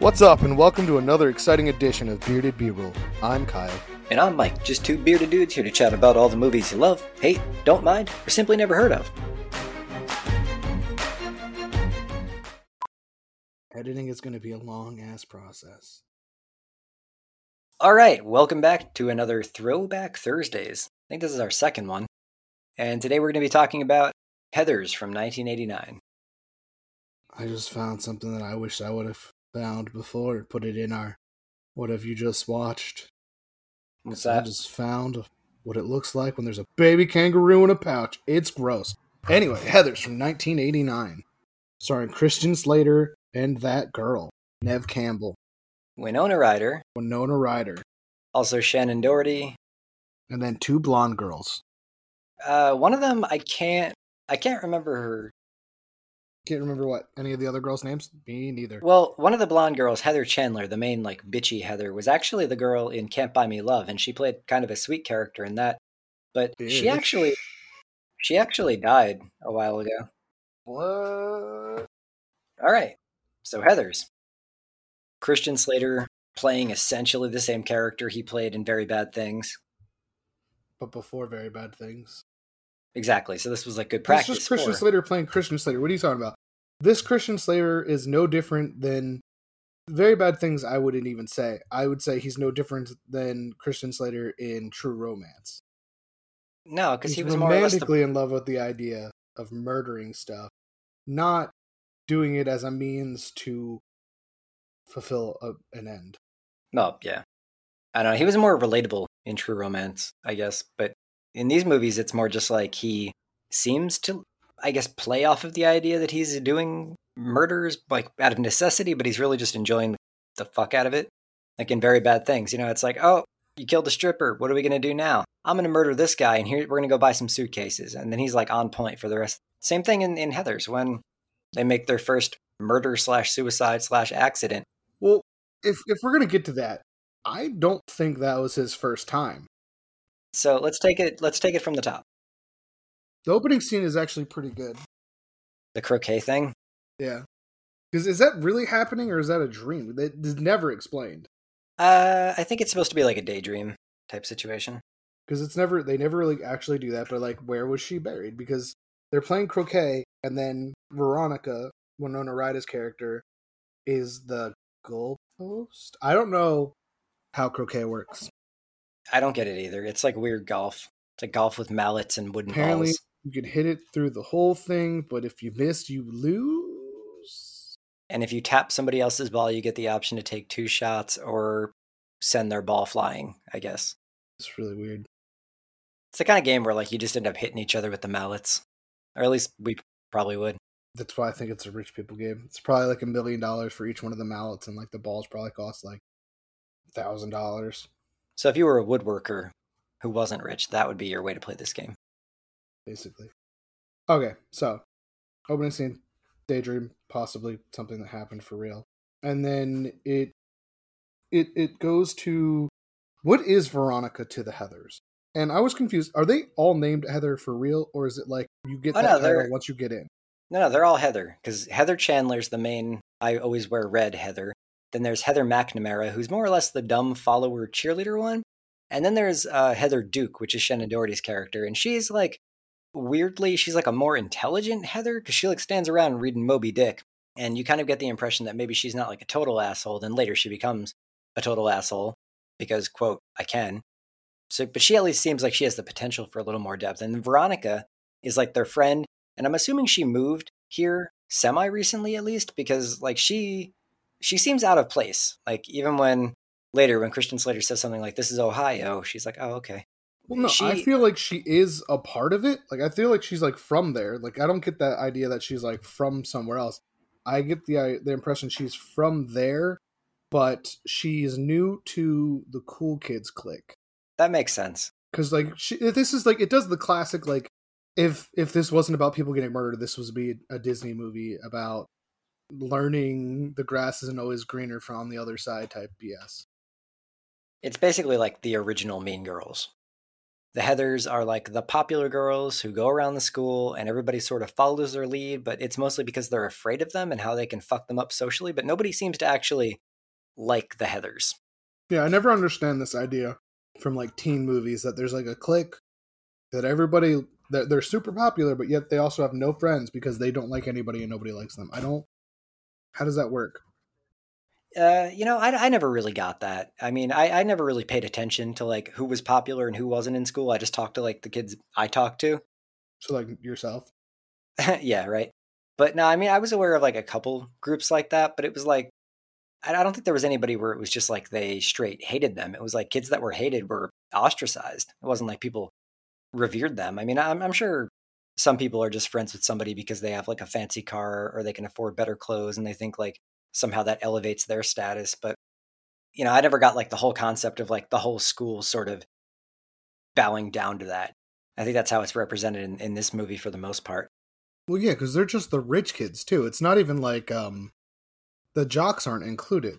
What's up, and welcome to another exciting edition of Bearded B-Roll. I'm Kyle. And I'm Mike, just two bearded dudes here to chat about all the movies you love, hate, don't mind, or simply never heard of. Editing is going to be a long ass process. All right, welcome back to another Throwback Thursdays. I think this is our second one. And today we're going to be talking about Heathers from 1989. I just found something that I wish I would have found before. Put it in our what have you just watched? What's I that? just found what it looks like when there's a baby kangaroo in a pouch. It's gross. Anyway, Heather's from 1989, starring Christian Slater and that girl, Neve Campbell, Winona Ryder, Winona Ryder, also Shannen Doherty. and then two blonde girls. Uh, one of them I can't I can't remember her. Can't remember what any of the other girls' names. Me neither. Well, one of the blonde girls, Heather Chandler, the main like bitchy Heather, was actually the girl in Can't Buy Me Love, and she played kind of a sweet character in that. But she actually she actually died a while ago. What? All right. So Heather's. Christian Slater playing essentially the same character he played in Very Bad Things. But before very bad things. Exactly. So this was like good practice. just Christian for- Slater playing Christian Slater. What are you talking about? This Christian Slater is no different than very bad things. I wouldn't even say. I would say he's no different than Christian Slater in True Romance. No, because he was more or the, romantically in love with the idea of murdering stuff, not doing it as a means to fulfill a, an end. No, yeah. I don't know. He was more relatable in True Romance, I guess. But in these movies, it's more just like he seems to, I guess, play off of the idea that he's doing murders like out of necessity, but he's really just enjoying the fuck out of it. Like in Very Bad Things, you know, it's like, oh, you killed a stripper. What are we going to do now? I'm going to murder this guy, and here we're going to go buy some suitcases. And then he's like on point for the rest. Same thing in, in Heather's when they make their first murder slash suicide slash accident. Well, if if we're gonna get to that, I don't think that was his first time. So let's take it. Let's take it from the top. The opening scene is actually pretty good. The croquet thing. Yeah. Because is that really happening or is that a dream? That is never explained. Uh, I think it's supposed to be like a daydream type situation. Because it's never they never really actually do that. But like, where was she buried? Because they're playing croquet, and then Veronica, Winona Ryder's character, is the goalpost. I don't know how croquet works. I don't get it either. It's like weird golf. It's like golf with mallets and wooden Apparently, balls. you can hit it through the whole thing, but if you miss, you lose. And if you tap somebody else's ball, you get the option to take two shots or send their ball flying. I guess It's really weird. it's the kind of game where like you just end up hitting each other with the mallets, or at least we probably would. That's why I think it's a rich people game. It's probably like a million dollars for each one of the mallets, and like the balls probably cost like thousand dollars, So if you were a woodworker who wasn't rich, that would be your way to play this game. basically. Okay, so opening scene, daydream, possibly something that happened for real, and then it it it goes to what is Veronica to the Heathers? And I was confused. Are they all named Heather for real, or is it like you get Oh, that no, title once you get in? No, no, they're all Heather because Heather Chandler's the main. I always wear red Heather. Then there's Heather McNamara, who's more or less the dumb follower cheerleader one. And then there's uh, Heather Duke, which is Shannen Doherty's character, and she's like weirdly, she's like a more intelligent Heather because she like stands around reading Moby Dick, and you kind of get the impression that maybe she's not like a total asshole. Then later she becomes a total asshole because quote I can. So, but she at least seems like she has the potential for a little more depth. And Veronica is like their friend and i'm assuming she moved here semi recently at least because like she she seems out of place like even when later when christian slater says something like this is ohio she's like oh okay Well, no, I feel like she is a part of it. Like I feel like she's like from there. Like I don't get that idea that she's like from somewhere else. I get the uh, the impression she's from there, but she's new to the cool kids clique. that makes sense Because like she, this is like it does the classic like if if this wasn't about people getting murdered, this was be a Disney movie about learning the grass isn't always greener from the other side type BS. it's basically like the original mean girls the heathers are like the popular girls who go around the school and everybody sort of follows their lead but it's mostly because they're afraid of them and how they can fuck them up socially but nobody seems to actually like the Heathers. Yeah, I never understand this idea from like teen movies that there's like a clique that everybody that they're super popular, but yet they also have no friends because they don't like anybody and nobody likes them. I don't. How does that work? Uh, you know, I, I never really got that. I mean, I, I never really paid attention to like who was popular and who wasn't in school. I just talked to like the kids I talked to. So like yourself. yeah, right. But no, I mean, I was aware of like a couple groups like that, but it was like I don't think there was anybody where it was just like they straight hated them. It was like kids that were hated were ostracized. It wasn't like people revered them. I mean, I'm, I'm sure some people are just friends with somebody because they have like a fancy car or they can afford better clothes and they think like somehow that elevates their status. But, you know, I never got like the whole concept of like the whole school sort of bowing down to that. I think that's how it's represented in, in this movie for the most part. Well, yeah, because they're just the rich kids too. It's not even like um the jocks aren't included,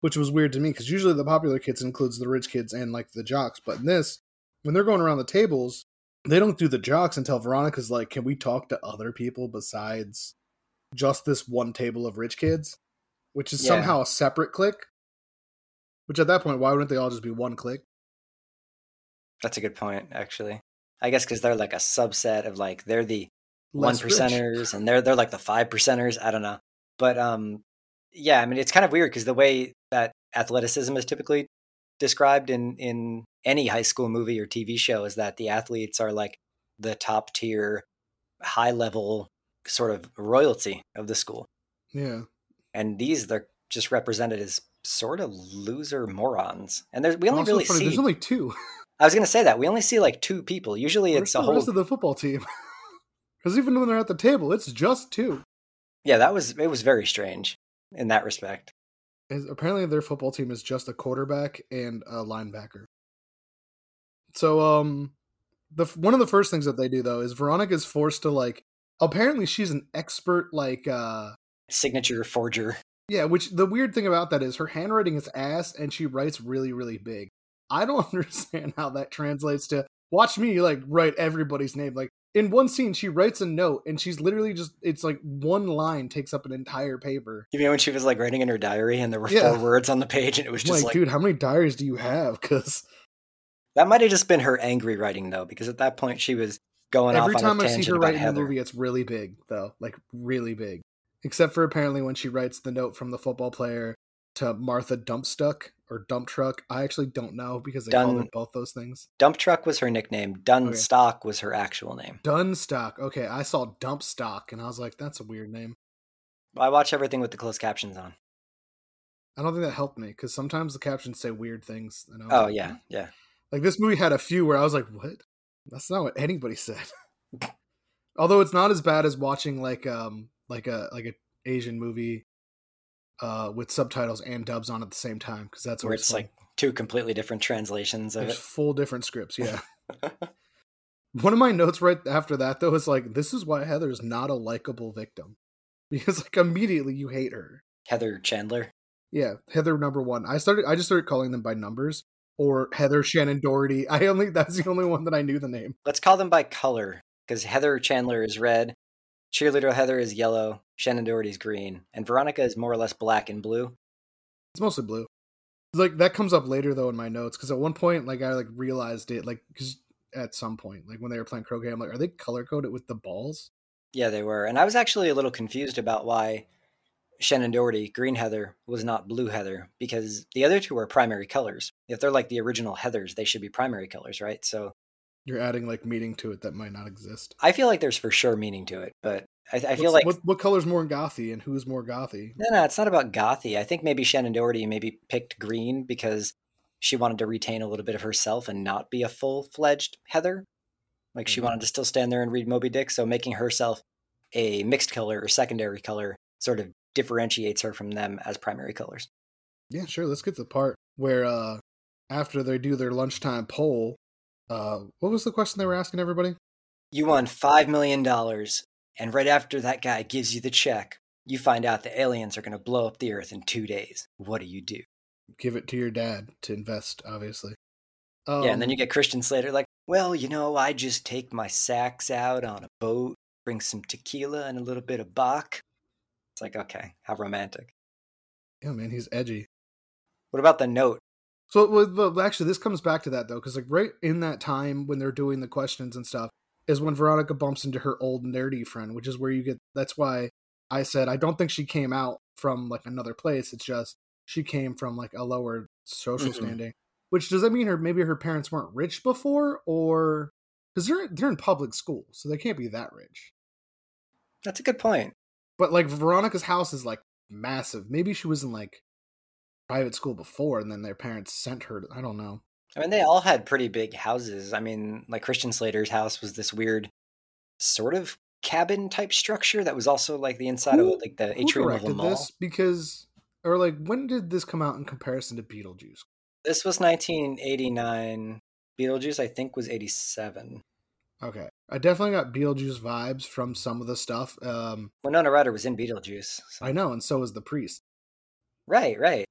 which was weird to me because usually the popular kids includes the rich kids and like the jocks, but in this, when they're going around the tables, they don't do the jocks until Veronica's like, "Can we talk to other people besides just this one table of rich kids?" Which is Yeah. somehow a separate clique. Which at that point, why wouldn't they all just be one clique? That's a good point, actually. I guess because they're like a subset of like they're the one rich. percenters and they're they're like the five percenters. I don't know, but um, yeah. I mean, it's kind of weird because the way that athleticism is typically described in in any high school movie or TV show is that the athletes are like the top tier, high level sort of royalty of the school, Yeah. and these they're just represented as sort of loser morons. And there's we only Also really funny, see. There's only two. I was gonna say that we only see like two people. Usually, Where's it's the a whole. rest of the football team? Because even when they're at the table, it's just two. Yeah, that was it was very strange in that respect. Is apparently their football team is just a quarterback and a linebacker. So um the one of the first things that they do though is Veronica's forced to like apparently she's an expert like uh Signature forger. yeah, which the weird thing about that is her handwriting is ass and she writes really really big. I don't understand how that translates to watch me like write everybody's name like in one scene she writes a note and she's literally just it's like one line takes up an entire paper. You mean when she was like writing in her diary and there were Yeah. four words on the page and it was just like, like, dude, how many diaries do you have? Because that might have just been her angry writing though, because at that point she was going Every off time I see her write in the movie, it's really big, though. Like, really big. Except for apparently when she writes the note from the football player to Martha Dumpstuck or Dump Truck. I actually don't know because they call Dun- it both those things. Dump truck was her nickname. Dunstock was her actual name. Dunstock. Okay, I saw Dump Stock and I was like, that's a weird name. I watch everything with the closed captions on. I don't think that helped me because sometimes the captions say weird things. And I Oh like, yeah, "What?" yeah. Like this movie had a few where I was like, what? That's not what anybody said. Although it's not as bad as watching like um like a like a Asian movie uh with subtitles and dubs on at the same time because that's Where it's like two completely different translations of there's it. full different scripts. Yeah. One of my notes right after that though is like this is why Heather's not a likable victim because like immediately you hate her. Heather Chandler. Yeah, Heather number one. I started. I just started calling them by numbers or Heather Shannen Doherty. I only that's the only one that I knew the name. Let's call them by color because Heather Chandler is red, cheerleader Heather is yellow, Shannen Doherty's green, and Veronica is more or less black and blue. It's mostly blue. Like that comes up later though in my notes because at one point like I like realized it like because at some point like when they were playing croquet I'm like are they color coded with the balls? Yeah, they were. And I was actually a little confused about why Shannen Doherty, green Heather, was not blue Heather because the other two are primary colors. If they're like the original Heathers, they should be primary colors, right? So You're adding like meaning to it that might not exist. I feel like there's for sure meaning to it, but I, I feel What's- like what what color's more gothy and who's more gothy? no, no, it's not about gothy. I think maybe Shannen Doherty maybe picked green because she wanted to retain a little bit of herself and not be a full fledged Heather. Like she Mhm. wanted to still stand there and read Moby Dick, so making herself a mixed color or secondary color sort of differentiates her from them as primary colors. Yeah, sure. Let's get to the part where uh after they do their lunchtime poll, uh what was the question they were asking everybody? You won $5 million, and right after that guy gives you the check, you find out the aliens are going to blow up the earth in two days. What do you do? Give it to your dad to invest, obviously. Um, yeah, and then you get Christian Slater like, well, you know, I just take my sacks out on a boat, bring some tequila and a little bit of Bach. It's like, okay, how romantic. Yeah, man, he's edgy. What about the note? So actually, this comes back to that though, because like right in that time when they're doing the questions and stuff is when Veronica bumps into her old nerdy friend, which is where you get. That's why I said I don't think she came out from like another place. It's just she came from like a lower social Mhm. standing. Which does that mean her maybe her parents weren't rich before, or because they're they're in public school, so they can't be that rich. That's a good point. But like Veronica's house is like massive. Maybe she was in like private school before, and then their parents sent her. To, I don't know. I mean, they all had pretty big houses. I mean, like Christian Slater's house was this weird sort of cabin type structure that was also like the inside Who- of like the atrium of a mall. this? Because or like when did this come out in comparison to Beetlejuice? This was 1989. Beetlejuice, I think, was 87. Okay, I definitely got Beetlejuice vibes from some of the stuff. Um, Winona Ryder was in Beetlejuice. so- I know, and so was the priest. Right, right.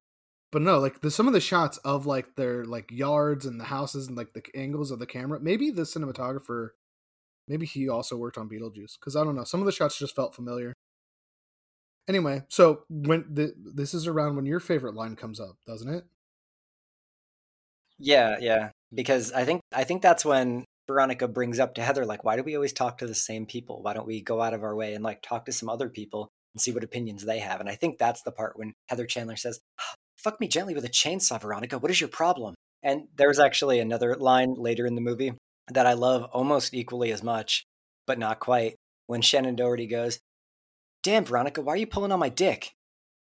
But no, like the some of the shots of like their like yards and the houses and like the angles of the camera. Maybe the cinematographer, maybe he also worked on Beetlejuice because I don't know. Some of the shots just felt familiar. Anyway, so when the, this is around when your favorite line comes up, doesn't it? Yeah, yeah. Because I think I think that's when Veronica brings up to Heather, like, why do we always talk to the same people? Why don't we go out of our way and like talk to some other people and see what opinions they have? And I think that's the part when Heather Chandler says, ah, Fuck me gently with a chainsaw, Veronica. What is your problem? And there's actually another line later in the movie that I love almost equally as much, but not quite. When Shannen Doherty goes, Damn, Veronica, why are you pulling on my dick?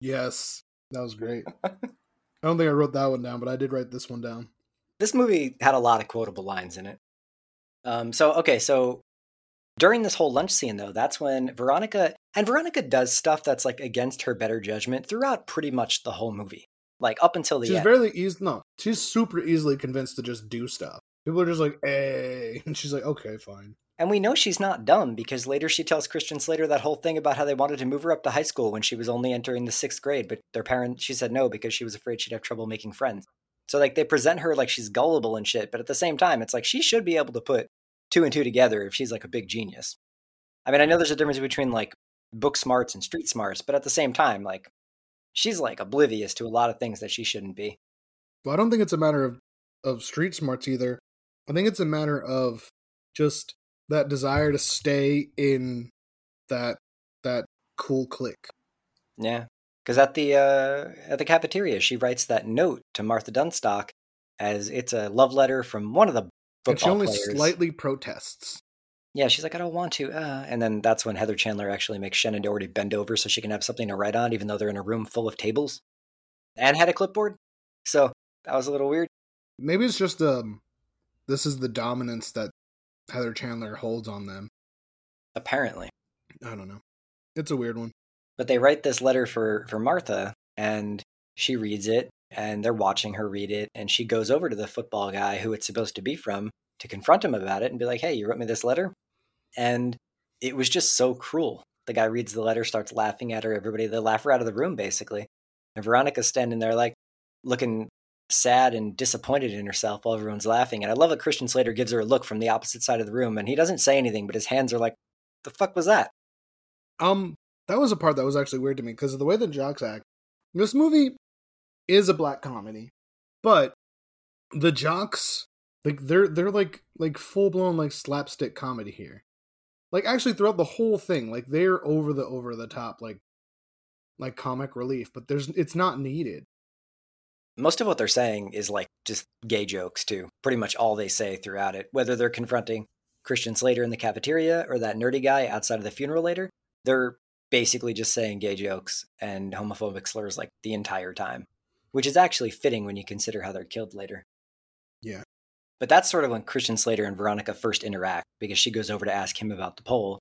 Yes, that was great. I don't think I wrote that one down, but I did write this one down. this movie had a lot of quotable lines in it. Um, so okay, so during this whole lunch scene, though, that's when Veronica and Veronica does stuff that's like against her better judgment throughout pretty much the whole movie, like up until the She's end. very easy. No, she's super easily convinced to just do stuff. People are just like, "Hey," and she's like, "Okay, fine." And we know she's not dumb because later she tells Christian Slater that whole thing about how they wanted to move her up to high school when she was only entering the sixth grade, but their parents, she said no because she was afraid she'd have trouble making friends. So like they present her like she's gullible and shit, but at the same time, it's like she should be able to put two and two together if she's like a big genius. I mean, I know there's a difference between like book smarts and street smarts, but at the same time, like she's like oblivious to a lot of things that she shouldn't be. Well, I don't think it's a matter of of street smarts either. I think it's a matter of just that desire to stay in that that cool clique. Yeah, because at the uh, at the cafeteria, she writes that note to Martha Dunstock as it's a love letter from one of the And she football only players. slightly protests. Yeah, she's like, I don't want to. Uh. And then that's when Heather Chandler actually makes Shannen Doherty bend over so she can have something to write on, even though they're in a room full of tables and had a clipboard. So that was a little weird. Maybe it's just um this is the dominance that Heather Chandler holds on them. Apparently. I don't know. It's a weird one. But they write this letter for, for Martha, and she reads it, and they're watching her read it, and she goes over to the football guy who it's supposed to be from to confront him about it and be like, hey, you wrote me this letter? And it was just so cruel. The guy reads the letter, starts laughing at her. Everybody, they laugh her out of the room, basically. And Veronica's standing there, like, looking sad and disappointed in herself while everyone's laughing. And I love that Christian Slater gives her a look from the opposite side of the room, and he doesn't say anything, but his hands are like, the fuck was that? Um, that was a part that was actually weird to me because of the way the jocks act. This movie is a black comedy, but the jocks like they're they're like like full blown like slapstick comedy here. Like actually throughout the whole thing, like they're over the over the top like like comic relief, but there's it's not needed. most of what they're saying is like just gay jokes too. Pretty much all they say throughout it, whether they're confronting Christian Slater in the cafeteria or that nerdy guy outside of the funeral later, they're basically just saying gay jokes and homophobic slurs like the entire time, which is actually fitting when you consider how they're killed later. But that's sort of when Christian Slater and Veronica first interact because she goes over to ask him about the poll.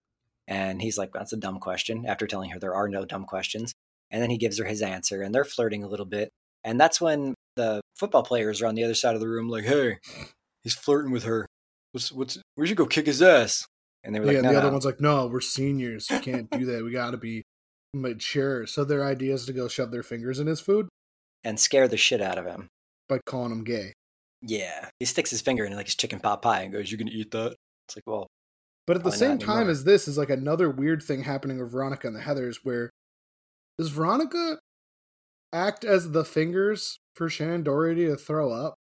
And he's like, that's a dumb question after telling her there are no dumb questions. And then he gives her his answer and they're flirting a little bit. And that's when the football players are on the other side of the room, like, "Hey, he's flirting with her. What's what's? We should go kick his ass." And they were yeah, like, and "No, the other no." one's like, no, we're seniors. We can't do that. We got to be mature. So their idea is to go shove their fingers in his food and scare the shit out of him. by calling him gay. Yeah, he sticks his finger in like his chicken pot pie and goes, "You're gonna eat that?" It's like, well, But at the same time as this is like another weird thing happening with Veronica and the Heathers where does Veronica act as the fingers for Shannen Doherty to throw up?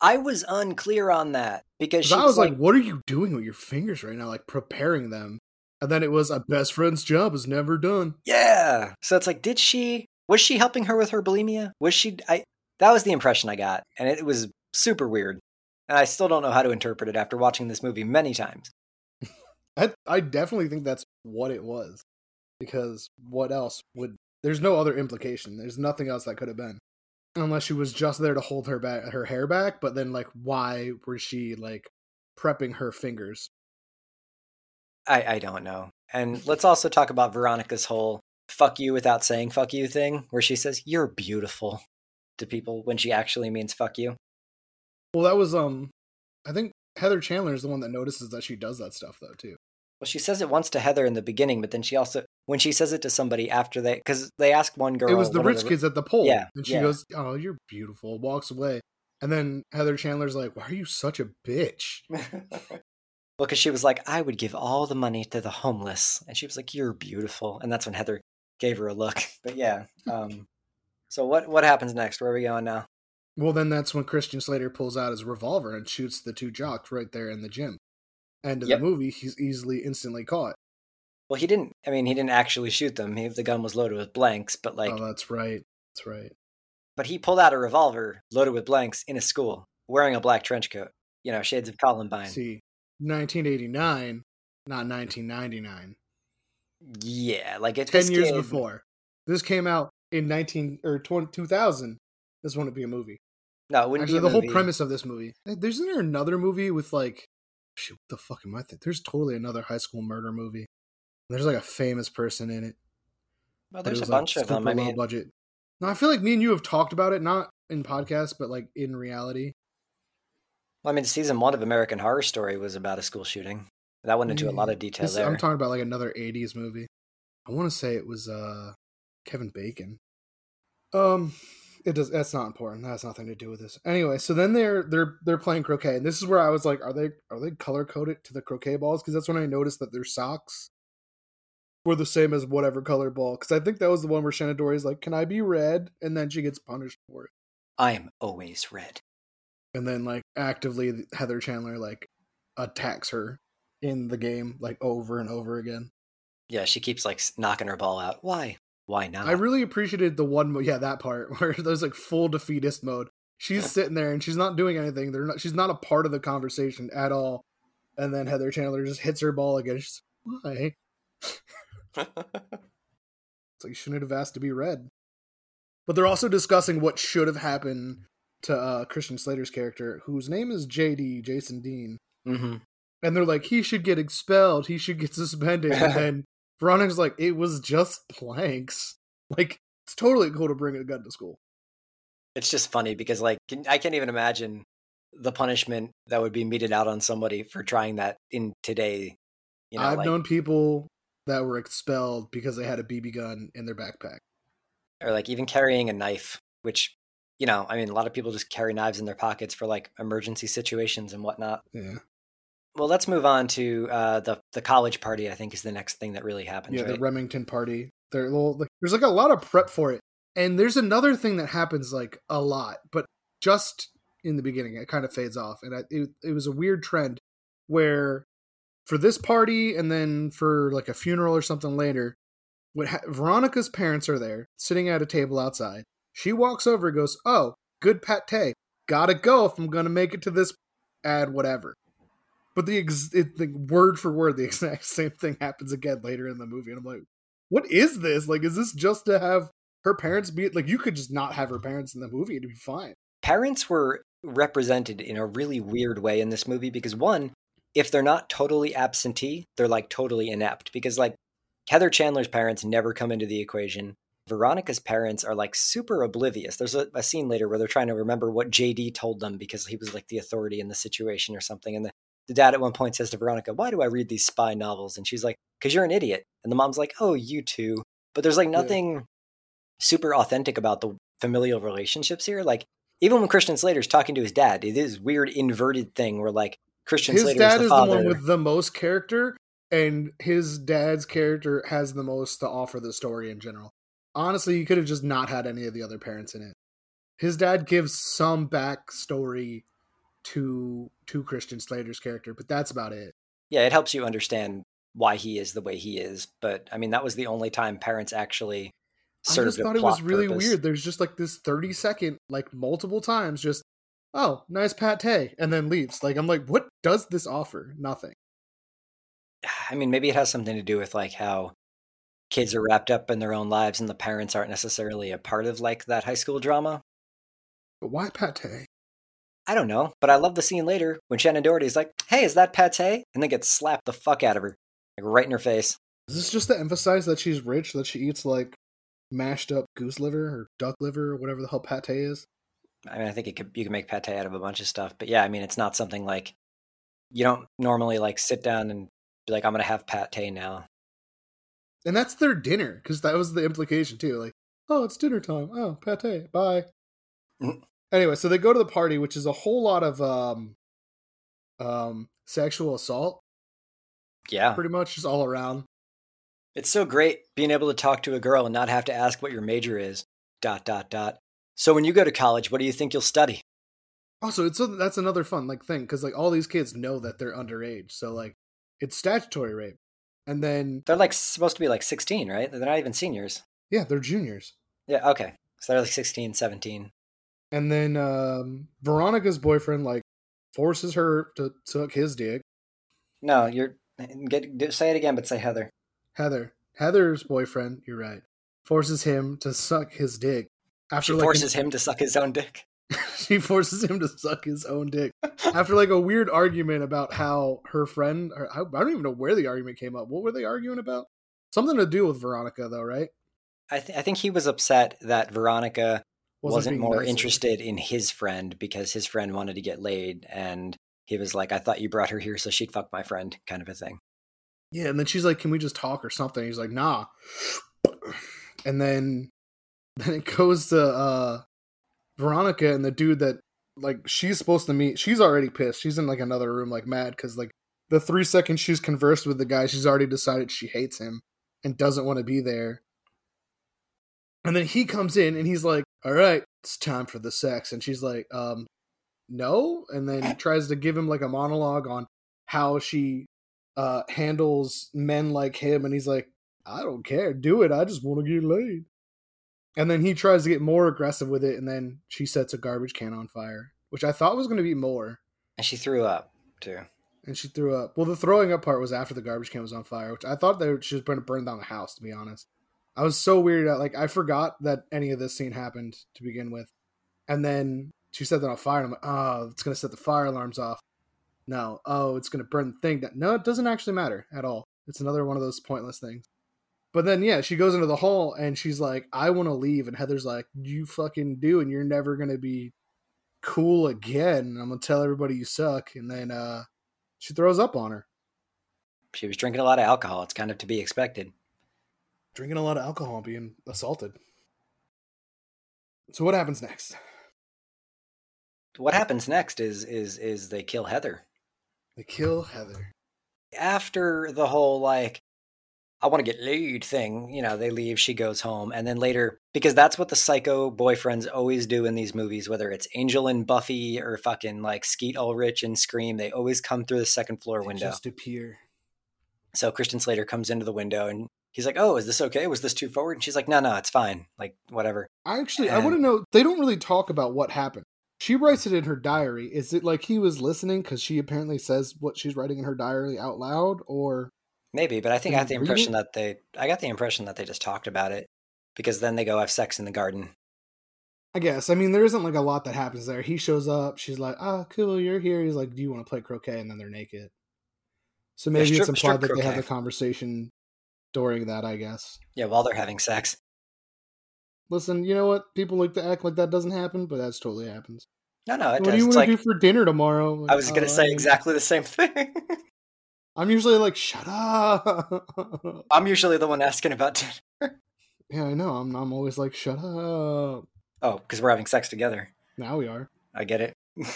I was unclear on that because she I was like, "What are you doing with your fingers right now? Like preparing them?" And then it was a best friend's job is never done. Yeah. So it's like, did she? Was she helping her with her bulimia? Was she? I. That was the impression I got, and it was super weird. And I still don't know how to interpret it after watching this movie many times. I I definitely think that's what it was, because what else would? There's no other implication. There's nothing else that could have been, unless she was just there to hold her back, her hair back. But then, like, why was she like prepping her fingers? I, I don't know. And let's also talk about Veronica's whole fuck you without saying fuck you thing, where she says, You're beautiful to people when she actually means fuck you. Well, that was um, I think Heather Chandler is the one that notices that she does that stuff though too. Well, she says it once to Heather in the beginning, but then she also, when she says it to somebody after they, because they ask one girl. it was the rich kids at the poll. Yeah, and she yeah. goes, "Oh, you're beautiful." Walks away, and then Heather Chandler's like, "Why are you such a bitch?" well, because she was like, I would give all the money to the homeless. And she was like, You're beautiful. And that's when Heather gave her a look. But yeah. Um, so what, what happens next? Where are we going now? Well, then that's when Christian Slater pulls out his revolver and shoots the two jocks right there in the gym. End of Yep. the movie, he's easily instantly caught. Well, he didn't, I mean, he didn't actually shoot them. He, the gun was loaded with blanks, but like, oh, that's right. That's right. but he pulled out a revolver loaded with blanks in a school wearing a black trench coat. You know, shades of Columbine. See, 1989, not 1999. Yeah. Like it's 10 this years kid- before. This came out in 19 or 20, 2000. This wouldn't be a movie. No, it wouldn't Actually, be a the whole premise of this movie. eh, There's isn't there another movie with like, shoot, what the fuck am I thinking? There's totally another high school murder movie. There's like a famous person in it. Well, but it there's a like, bunch of them. I mean, budget. No, I feel like me and you have talked about it, not in podcasts, but like in reality. Well, I mean, season one of American Horror Story was about a school shooting. That went into a lot of detail This- there. I'm talking about like another '80s movie. I want to say it was uh Kevin Bacon. Um, it does. That's not important. That has nothing to do with this. Anyway, so then they're they're they're playing croquet, and this is where I was like, are they are they color coded to the croquet balls? Because that's when I noticed that their socks were the same as whatever color ball. Because I think that was the one where Shannon Dory's like, "Can I be red?" and then she gets punished for it. I am always red. and then like actively Heather Chandler like attacks her in the game like over and over again. Yeah, she keeps like knocking her ball out. Why? Why not? I really appreciated the one yeah that part where there's like full defeatist mode. She's sitting there and she's not doing anything. They're not. She's not a part of the conversation at all. And then Heather Chandler just hits her ball again. She's like, why? It's like you shouldn't have asked to be read. But they're also discussing what should have happened to uh, Christian Slater's character, whose name is JD Jason Dean. hmm and they're like, he should get expelled, he should get suspended, and then Veronica's like, it was just planks. Like, it's totally cool to bring a gun to school. It's just funny because like can, I can't even imagine the punishment that would be meted out on somebody for trying that in today. You know, I've like, known people that were expelled because they had a BB gun in their backpack. or like even carrying a knife, which you know, I mean, a lot of people just carry knives in their pockets for like emergency situations and whatnot. Yeah, Well, let's move on to uh, the the college party. I think is the next thing that really happens. yeah, right? the Remington party. They're little, like, there's like a lot of prep for it, and there's another thing that happens like a lot, but just in the beginning, it kind of fades off, and I, it it was a weird trend where for this party and then for like a funeral or something later, what ha- Veronica's parents are there sitting at a table outside. She walks over and goes, "Oh, good pate. Gotta go if I'm gonna make it to this ad, whatever." But the, ex- it, the word for word, the exact same thing happens again later in the movie, and I'm like, "What is this? Like, is this just to have her parents be like? You could just not have her parents in the movie; it'd be fine." parents were represented in a really weird way in this movie because one if they're not totally absentee they're like totally inept because like heather chandler's parents never come into the equation veronica's parents are like super oblivious there's a, a scene later where they're trying to remember what jd told them because he was like the authority in the situation or something and the, dad at one point says to veronica why do i read these spy novels and she's like because you're an idiot and the mom's like oh you too but there's like Yeah. nothing super authentic about the familial relationships here like even when Christian Slater's talking to his dad, it is weird inverted thing where like Christian his Slater dad is the is father. the one with the most character, and his dad's character has the most to offer the story in general. Honestly, you could have just not had any of the other parents in it. his dad gives some backstory to to Christian Slater's character, but that's about it. Yeah, it helps you understand why he is the way he is. But I mean, that was the only time parents actually I served just a thought it was really purpose. weird. There's just like this 30 second, like multiple times, just oh, nice pate, and then leaves. Like I'm like, what does this offer? Nothing. I mean, maybe it has something to do with like how kids are wrapped up in their own lives and the parents aren't necessarily a part of like that high school drama. But why pate? I don't know, but I love the scene later when Shannen Doherty's like, "Hey, is that pate?" and then gets slapped the fuck out of her, like right in her face. Is this just to emphasize that she's rich, that she eats like mashed up goose liver or duck liver or whatever the hell pate is? I mean, I think it could you can make pate out of a bunch of stuff, but yeah, I mean, it's not something like you don't normally like sit down and be like, "I'm gonna have pate now." And that's their dinner, because that was the implication too. Like, oh, it's dinner time. Oh, pate. Bye. Mm. Anyway, so they go to the party, which is a whole lot of um um sexual assault, Yeah, pretty much just all around. it's so great being able to talk to a girl and not have to ask what your major is. Dot dot dot. So when you go to college, what do you think you'll study? Also, it's that's another fun like thing because like all these kids know that they're underage, so like it's statutory rape, and then They're like supposed to be like 16, right? They're not even seniors. yeah, they're juniors, Yeah, okay. So they're like 16, 17. And then um Veronica's boyfriend like forces her to suck his dick. No, you're get say it again, but say Heather. Heather, Heather's boyfriend, you're right, forces him to suck his dick. After She like forces him to suck his own dick. she forces him to suck his own dick after like a weird argument about how her friend I don't even know where the argument came up what were they arguing about something to do with veronica though right I, th- I think he was upset that Veronica wasn't, being more interested in his friend because his friend wanted to get laid, and he was like, "I thought you brought her here so she'd fuck my friend," kind of a thing. yeah and then she's like can we just talk or something? He's like nah. And then then it goes to uh veronica and the dude that like she's supposed to meet she's already pissed. She's in like another room like mad because like the three seconds she's conversed with the guy she's already decided she hates him and doesn't want to be there. And then he comes in and he's like all right it's time for the sex and she's like um no and then he tries to give him like a monologue on how she uh handles men like him and he's like i don't care do it i just want to get laid. And then he tries to get more aggressive with it and then she sets a garbage can on fire which i thought was going to be more. And she threw up too. and she threw up. Well the throwing up part was after the garbage can was on fire which i thought they were, she was going to burn down the house to be honest i was so weirded out like i forgot that any of this scene happened to begin with. And then she set that on fire i'm like oh it's to set the fire alarms off. No. Oh it's to burn the thing. That no it doesn't actually matter at all. It's another one of those pointless things. But then yeah she goes into the hall and she's like i want to leave. And heather's like you fucking do and you're never to be cool again. I'm to tell everybody you suck. And then uh she throws up on her. She was drinking a lot of alcohol. It's kind of to be expected. Drinking a lot of alcohol and being assaulted so what happens next What happens next is is is they kill Heather. they kill heather after the whole like I want to get laid thing, you know, they leave, she goes home, and then later because that's what the psycho boyfriends always do in these movies, whether it's Angel and Buffy or fucking like Skeet Ulrich and Scream, they always come through the second floor They window. just appear So Christian Slater comes into the window and he's like, "Oh, is this okay? Was this too forward?" And she's like, "No, no, it's fine. Like whatever." I actually I want to know they don't really talk about what happened. She writes it in her diary. Is it like he was listening because she apparently says what she's writing in her diary out loud, or Maybe, but I think I got the impression it? that they I got the impression that they just talked about it because then they go have sex in the garden. I guess I mean there isn't like a lot that happens there. He shows up. She's like, "Ah, cool, you're here." He's like, "Do you want to play croquet?" And then they're naked. So maybe strip- it's implied that they have croquet. a conversation during that. I guess. Yeah, while they're having sex. Listen, you know what? People like to act like that doesn't happen, but that's totally happens. No, no, it what does. do you want to do for dinner tomorrow? Like, I was going "Oh, to say exactly the same thing. I'm usually like, shut up. I'm usually the one asking about dinner. yeah, I know. I'm. I'm always like, shut up. Oh, because we're having sex together. Now we are. I get it.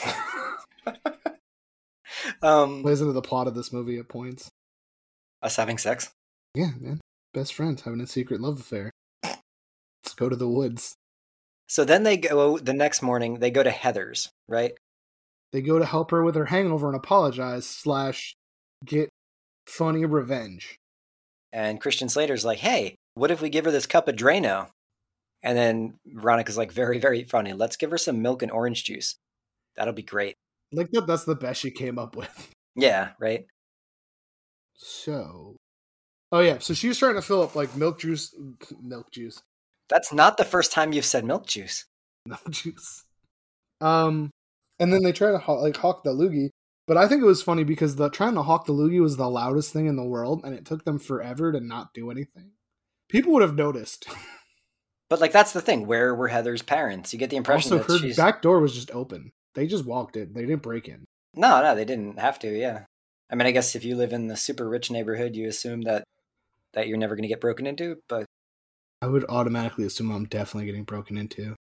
um, Plays into the plot of this movie at points. us having sex. Yeah, man. Best friends having a secret love affair. Let's go to the woods. So then they go the next morning. They go to Heather's, right? They go to help her with her hangover and apologize slash get funny revenge. And Christian Slater's like, "Hey, what if we give her this cup of Drano?" And then Veronica's like, "Very, very funny. Let's give her some milk and orange juice. That'll be great." Like that, that's the best she came up with. Yeah, right. So, oh yeah, so she's trying to fill up like milk juice, milk juice, That's not the first time you've said milk juice. milk juice. Um, and then they try to like hawk the loogie, but I think it was funny because the trying to hawk the loogie was the loudest thing in the world, and it took them forever to not do anything. People would have noticed. But like that's the thing. Where were Heather's parents? You get the impression also, that her she's back door was just open. They just walked in. They didn't break in. no, no. They didn't have to. Yeah. I mean, I guess if you live in the super rich neighborhood, you assume that that you're never going to get broken into. But I would automatically assume I'm definitely getting broken into.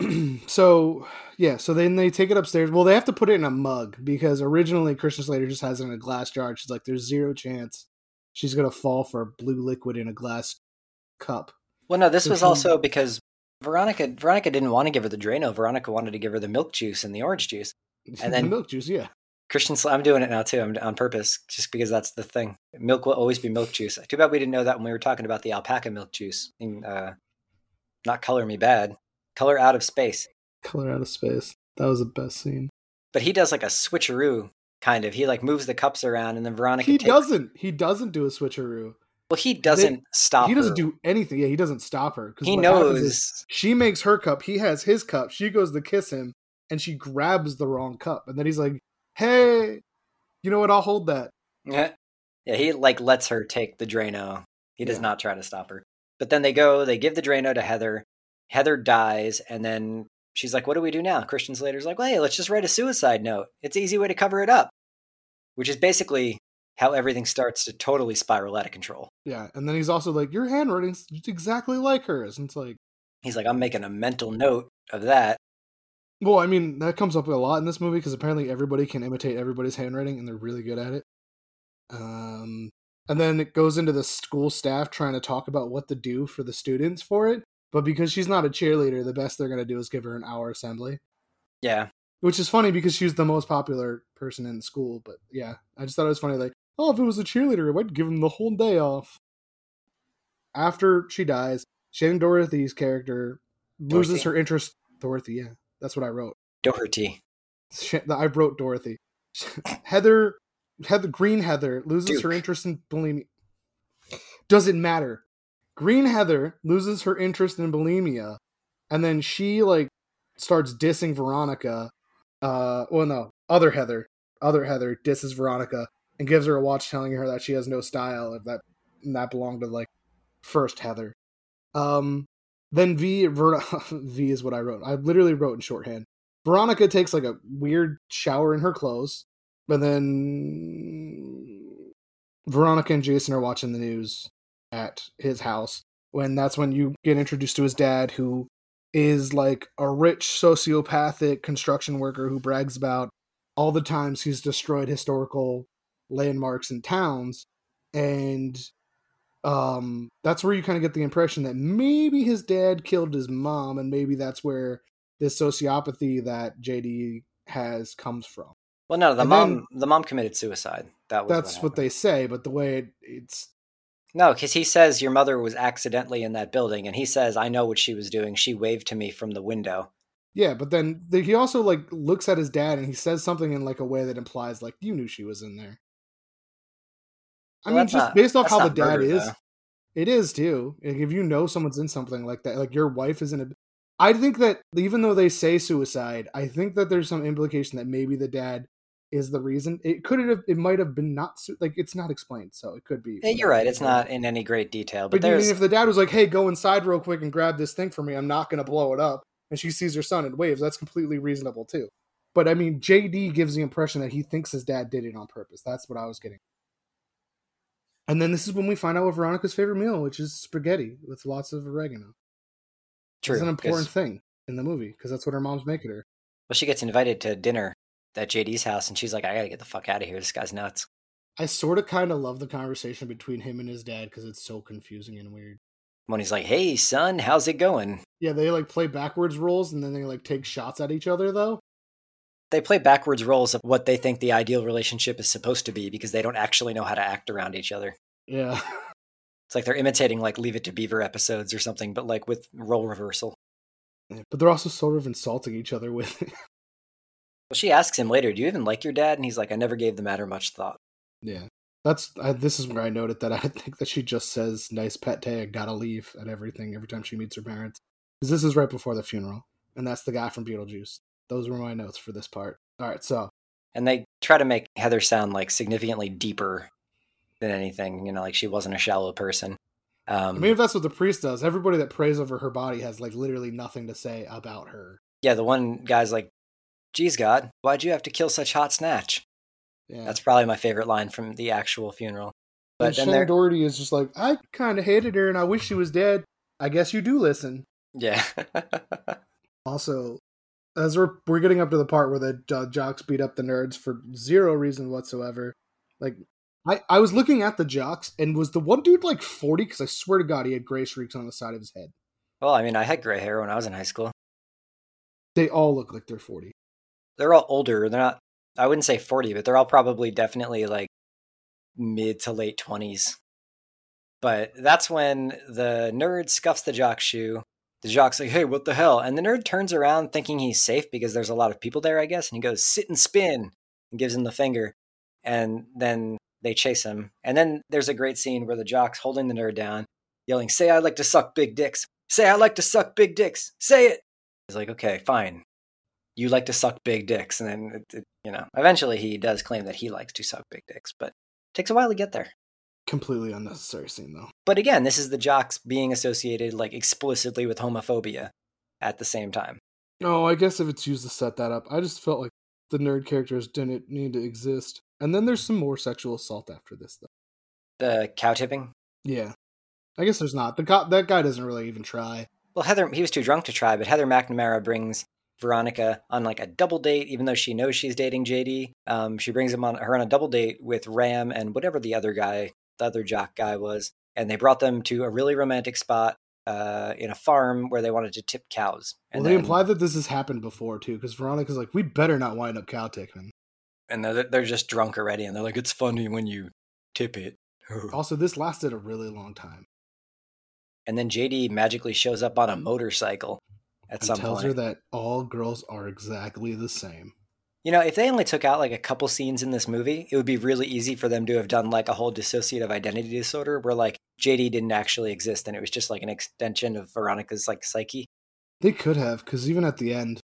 so yeah, so then they take it upstairs. Well, they have to put it in a mug because originally Christian Slater just has it in a glass jar. She's like, "There's zero chance she's gonna fall for blue liquid in a glass cup." well, no. This So was she- also because Veronica Veronica didn't want to give her the Drano. Veronica wanted to give her the milk juice and the orange juice. And then- the milk juice, yeah. Christian, I'm doing it now too. I'm on purpose, just because that's the thing. Milk will always be milk juice. Too bad we didn't know that when we were talking about the alpaca milk juice. Uh, not color me bad, color out of space. Color out of space. That was the best scene. But he does like a switcheroo, kind of. He like moves the cups around, and then Veronica. He takes- doesn't. He doesn't do a switcheroo. Well, he doesn't stop. he doesn't her. do anything. Yeah, he doesn't stop her. 'cause He what happens is knows. she makes her cup. He has his cup. She goes to kiss him, and she grabs the wrong cup. And then he's like, "Hey, you know what? I'll hold that." Yeah, yeah. He like lets her take the Drano. He does Yeah. not try to stop her. But then they go. They give the Drano to Heather. Heather dies, and then she's like, "What do we do now?" Christian Slater's like, "Well, hey, let's just write a suicide note. It's an easy way to cover it up." Which is basically how everything starts to totally spiral out of control. Yeah, and then he's also like, "Your handwriting's exactly like hers." And it's like, He's like, "I'm making a mental note of that." Well, I mean, that comes up a lot in this movie because apparently everybody can imitate everybody's handwriting, and they're really good at it. Um, and then it goes into the school staff trying to talk about what to do for the students for it. But because she's not a cheerleader, the best they're gonna do is give her an hour assembly. Yeah, which is funny because she's the most popular person in school. But yeah, I just thought it was funny. Like, oh, if it was a cheerleader, I'd give him the whole day off. After she dies, Shannon Dorothy's character loses Dorothy? her interest. Dorothy, yeah, that's what I wrote. Doherty. Sh- I wrote Dorothy. Heather, Heather, Green Heather loses her interest in bulimia. Doesn't matter. Green Heather loses her interest in bulimia, and then she like starts dissing Veronica. Uh, well, no, other Heather, other Heather disses Veronica and gives her a watch, telling her that she has no style. If that and that belonged to like first Heather. Um, then V Ver- V is what I wrote. I literally wrote in shorthand. Veronica takes like a weird shower in her clothes, but then Veronica and Jason are watching the news at his house when that's when you get introduced to his dad who is like a rich sociopathic construction worker who brags about all the times he's destroyed historical landmarks and towns and um that's where you kind of get the impression that maybe his dad killed his mom and maybe that's where this sociopathy that JD has comes from. Well, no, the And mom. then- the mom committed suicide. That was That's what happened. they say, but the way it, it's No, because he says your mother was accidentally in that building, and he says I know what she was doing. She waved to me from the window. yeah, but then the, he also like looks at his dad and he says something in like a way that implies like you knew she was in there. I Well, mean, just not- based off how the dad murder, is, though. it is too. Like, if you know someone's in something like that, like your wife is in a. I think that even though they say suicide, I think that there's some implication that maybe the dad is the reason. It could have, it might have been not like it's not explained, so it could be. Yeah, you're right. It's not in any great detail, but, But there's if the dad was like, "Hey, go inside real quick and grab this thing for me. I'm not going to blow it up," and she sees her son and waves, that's completely reasonable too. But I mean, JD gives the impression that he thinks his dad did it on purpose. That's what I was getting. And then this is when we find out what Veronica's favorite meal, which is spaghetti with lots of oregano. true. It's an important thing in the movie because that's what her mom's making her. Well, she gets invited to dinner at JD's house, and she's like, "I gotta get the fuck out of here. This guy's nuts." I sort of kind of love the conversation between him and his dad because it's so confusing and weird. when he's like, "Hey, son, how's it going?" Yeah, they like play backwards rolls and then they like take shots at each other though. They play backwards roles of what they think the ideal relationship is supposed to be because they don't actually know how to act around each other. Yeah. It's like they're imitating like Leave It to Beaver episodes or something, but like with role reversal. But they're also sort of insulting each other with it. Well, she asks him later, "Do you even like your dad?" And he's like, "I never gave the matter much thought." Yeah. That's I, this is where I noted that I think that she just says "nice pet tag, gotta leave" and everything every time she meets her parents. Because this is right before the funeral, and that's the guy from Beetlejuice. Those were my notes for this part. All right, so And they try to make Heather sound like significantly deeper than anything. You know, like she wasn't a shallow person. Um, I mean, if that's what the priest does, everybody that prays over her body has like literally nothing to say about her. yeah, the one guy's like, "Geez, God, why'd you have to kill such hot snatch?" Yeah, That's probably my favorite line from the actual funeral. but But then Doherty is just like, I kind of hated her, and I wish she was dead. I guess you do listen. yeah, Also, as we're we're getting up to the part where the uh, jocks beat up the nerds for zero reason whatsoever, like I I was looking at the jocks and was the one dude like forty? Because I swear to God, he had gray streaks on the side of his head. well, I mean, I had gray hair when I was in high school. They all look like they're forty. They're all older. They're not. I wouldn't say forty, but they're all probably definitely like mid to late twenties. But that's when the nerd scuffs the jock shoe. The jock's like, "Hey, what the hell?" And the nerd turns around thinking he's safe because there's a lot of people there, I guess. And he goes, "Sit and spin," and gives him the finger. And then they chase him. And then there's a great scene where the jock's holding the nerd down, yelling, "Say I like to suck big dicks. Say I like to suck big dicks. Say it." He's like, "Okay, fine. You like to suck big dicks." And then, it, it, you know, eventually he does claim that he likes to suck big dicks, but it takes a while to get there. Completely unnecessary scene though. But again, this is the jocks being associated like explicitly with homophobia at the same time. No, I guess if it's used to set that up, I just felt like the nerd characters didn't need to exist. And then there's some more sexual assault after this though. The cow tipping. Yeah, I guess there's not. The co- that guy doesn't really even try. Well, Heather, he was too drunk to try, but Heather McNamara brings Veronica on like a double date, even though she knows she's dating JD. Um, she brings him on her on a double date with Ram and whatever the other guy, the other jock guy was, and they brought them to a really romantic spot uh, in a farm where they wanted to tip cows. Well, And they then- imply that this has happened before too, because Veronica's like, "We better not wind up cow tipping." and they're, they're just drunk already, and they're like, "It's funny when you tip it." Also, this lasted a really long time. and then JD magically shows up on a motorcycle at And some tells point. her that all girls are exactly the same. You know, if they only took out like a couple scenes in this movie, it would be really easy for them to have done like a whole dissociative identity disorder where like JD didn't actually exist and it was just like an extension of Veronica's like psyche. They could have, because even at the end,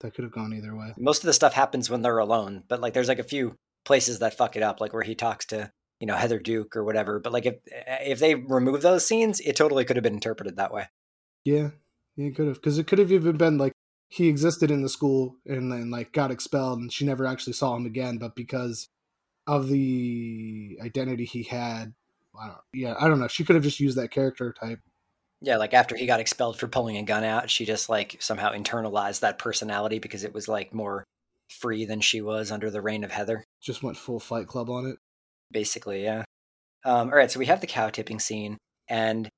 that could have gone either way. Most of the stuff happens when they're alone, but like there's like a few places that fuck it up, like where he talks to, you know, Heather Duke or whatever. But like if eh, if they remove those scenes, it totally could have been interpreted that way. Yeah, yeah, it could have, because it could have even been like he existed in the school and then like got expelled, and she never actually saw him again. But because of the identity he had, I don't. Yeah, I don't know. She could have just used that character type. Yeah, like after he got expelled for pulling a gun out, she just like somehow internalized that personality because it was like more free than she was under the reign of Heather. Just went full Fight Club on it. Basically, yeah. Um, all right, so we have the cow tipping scene, and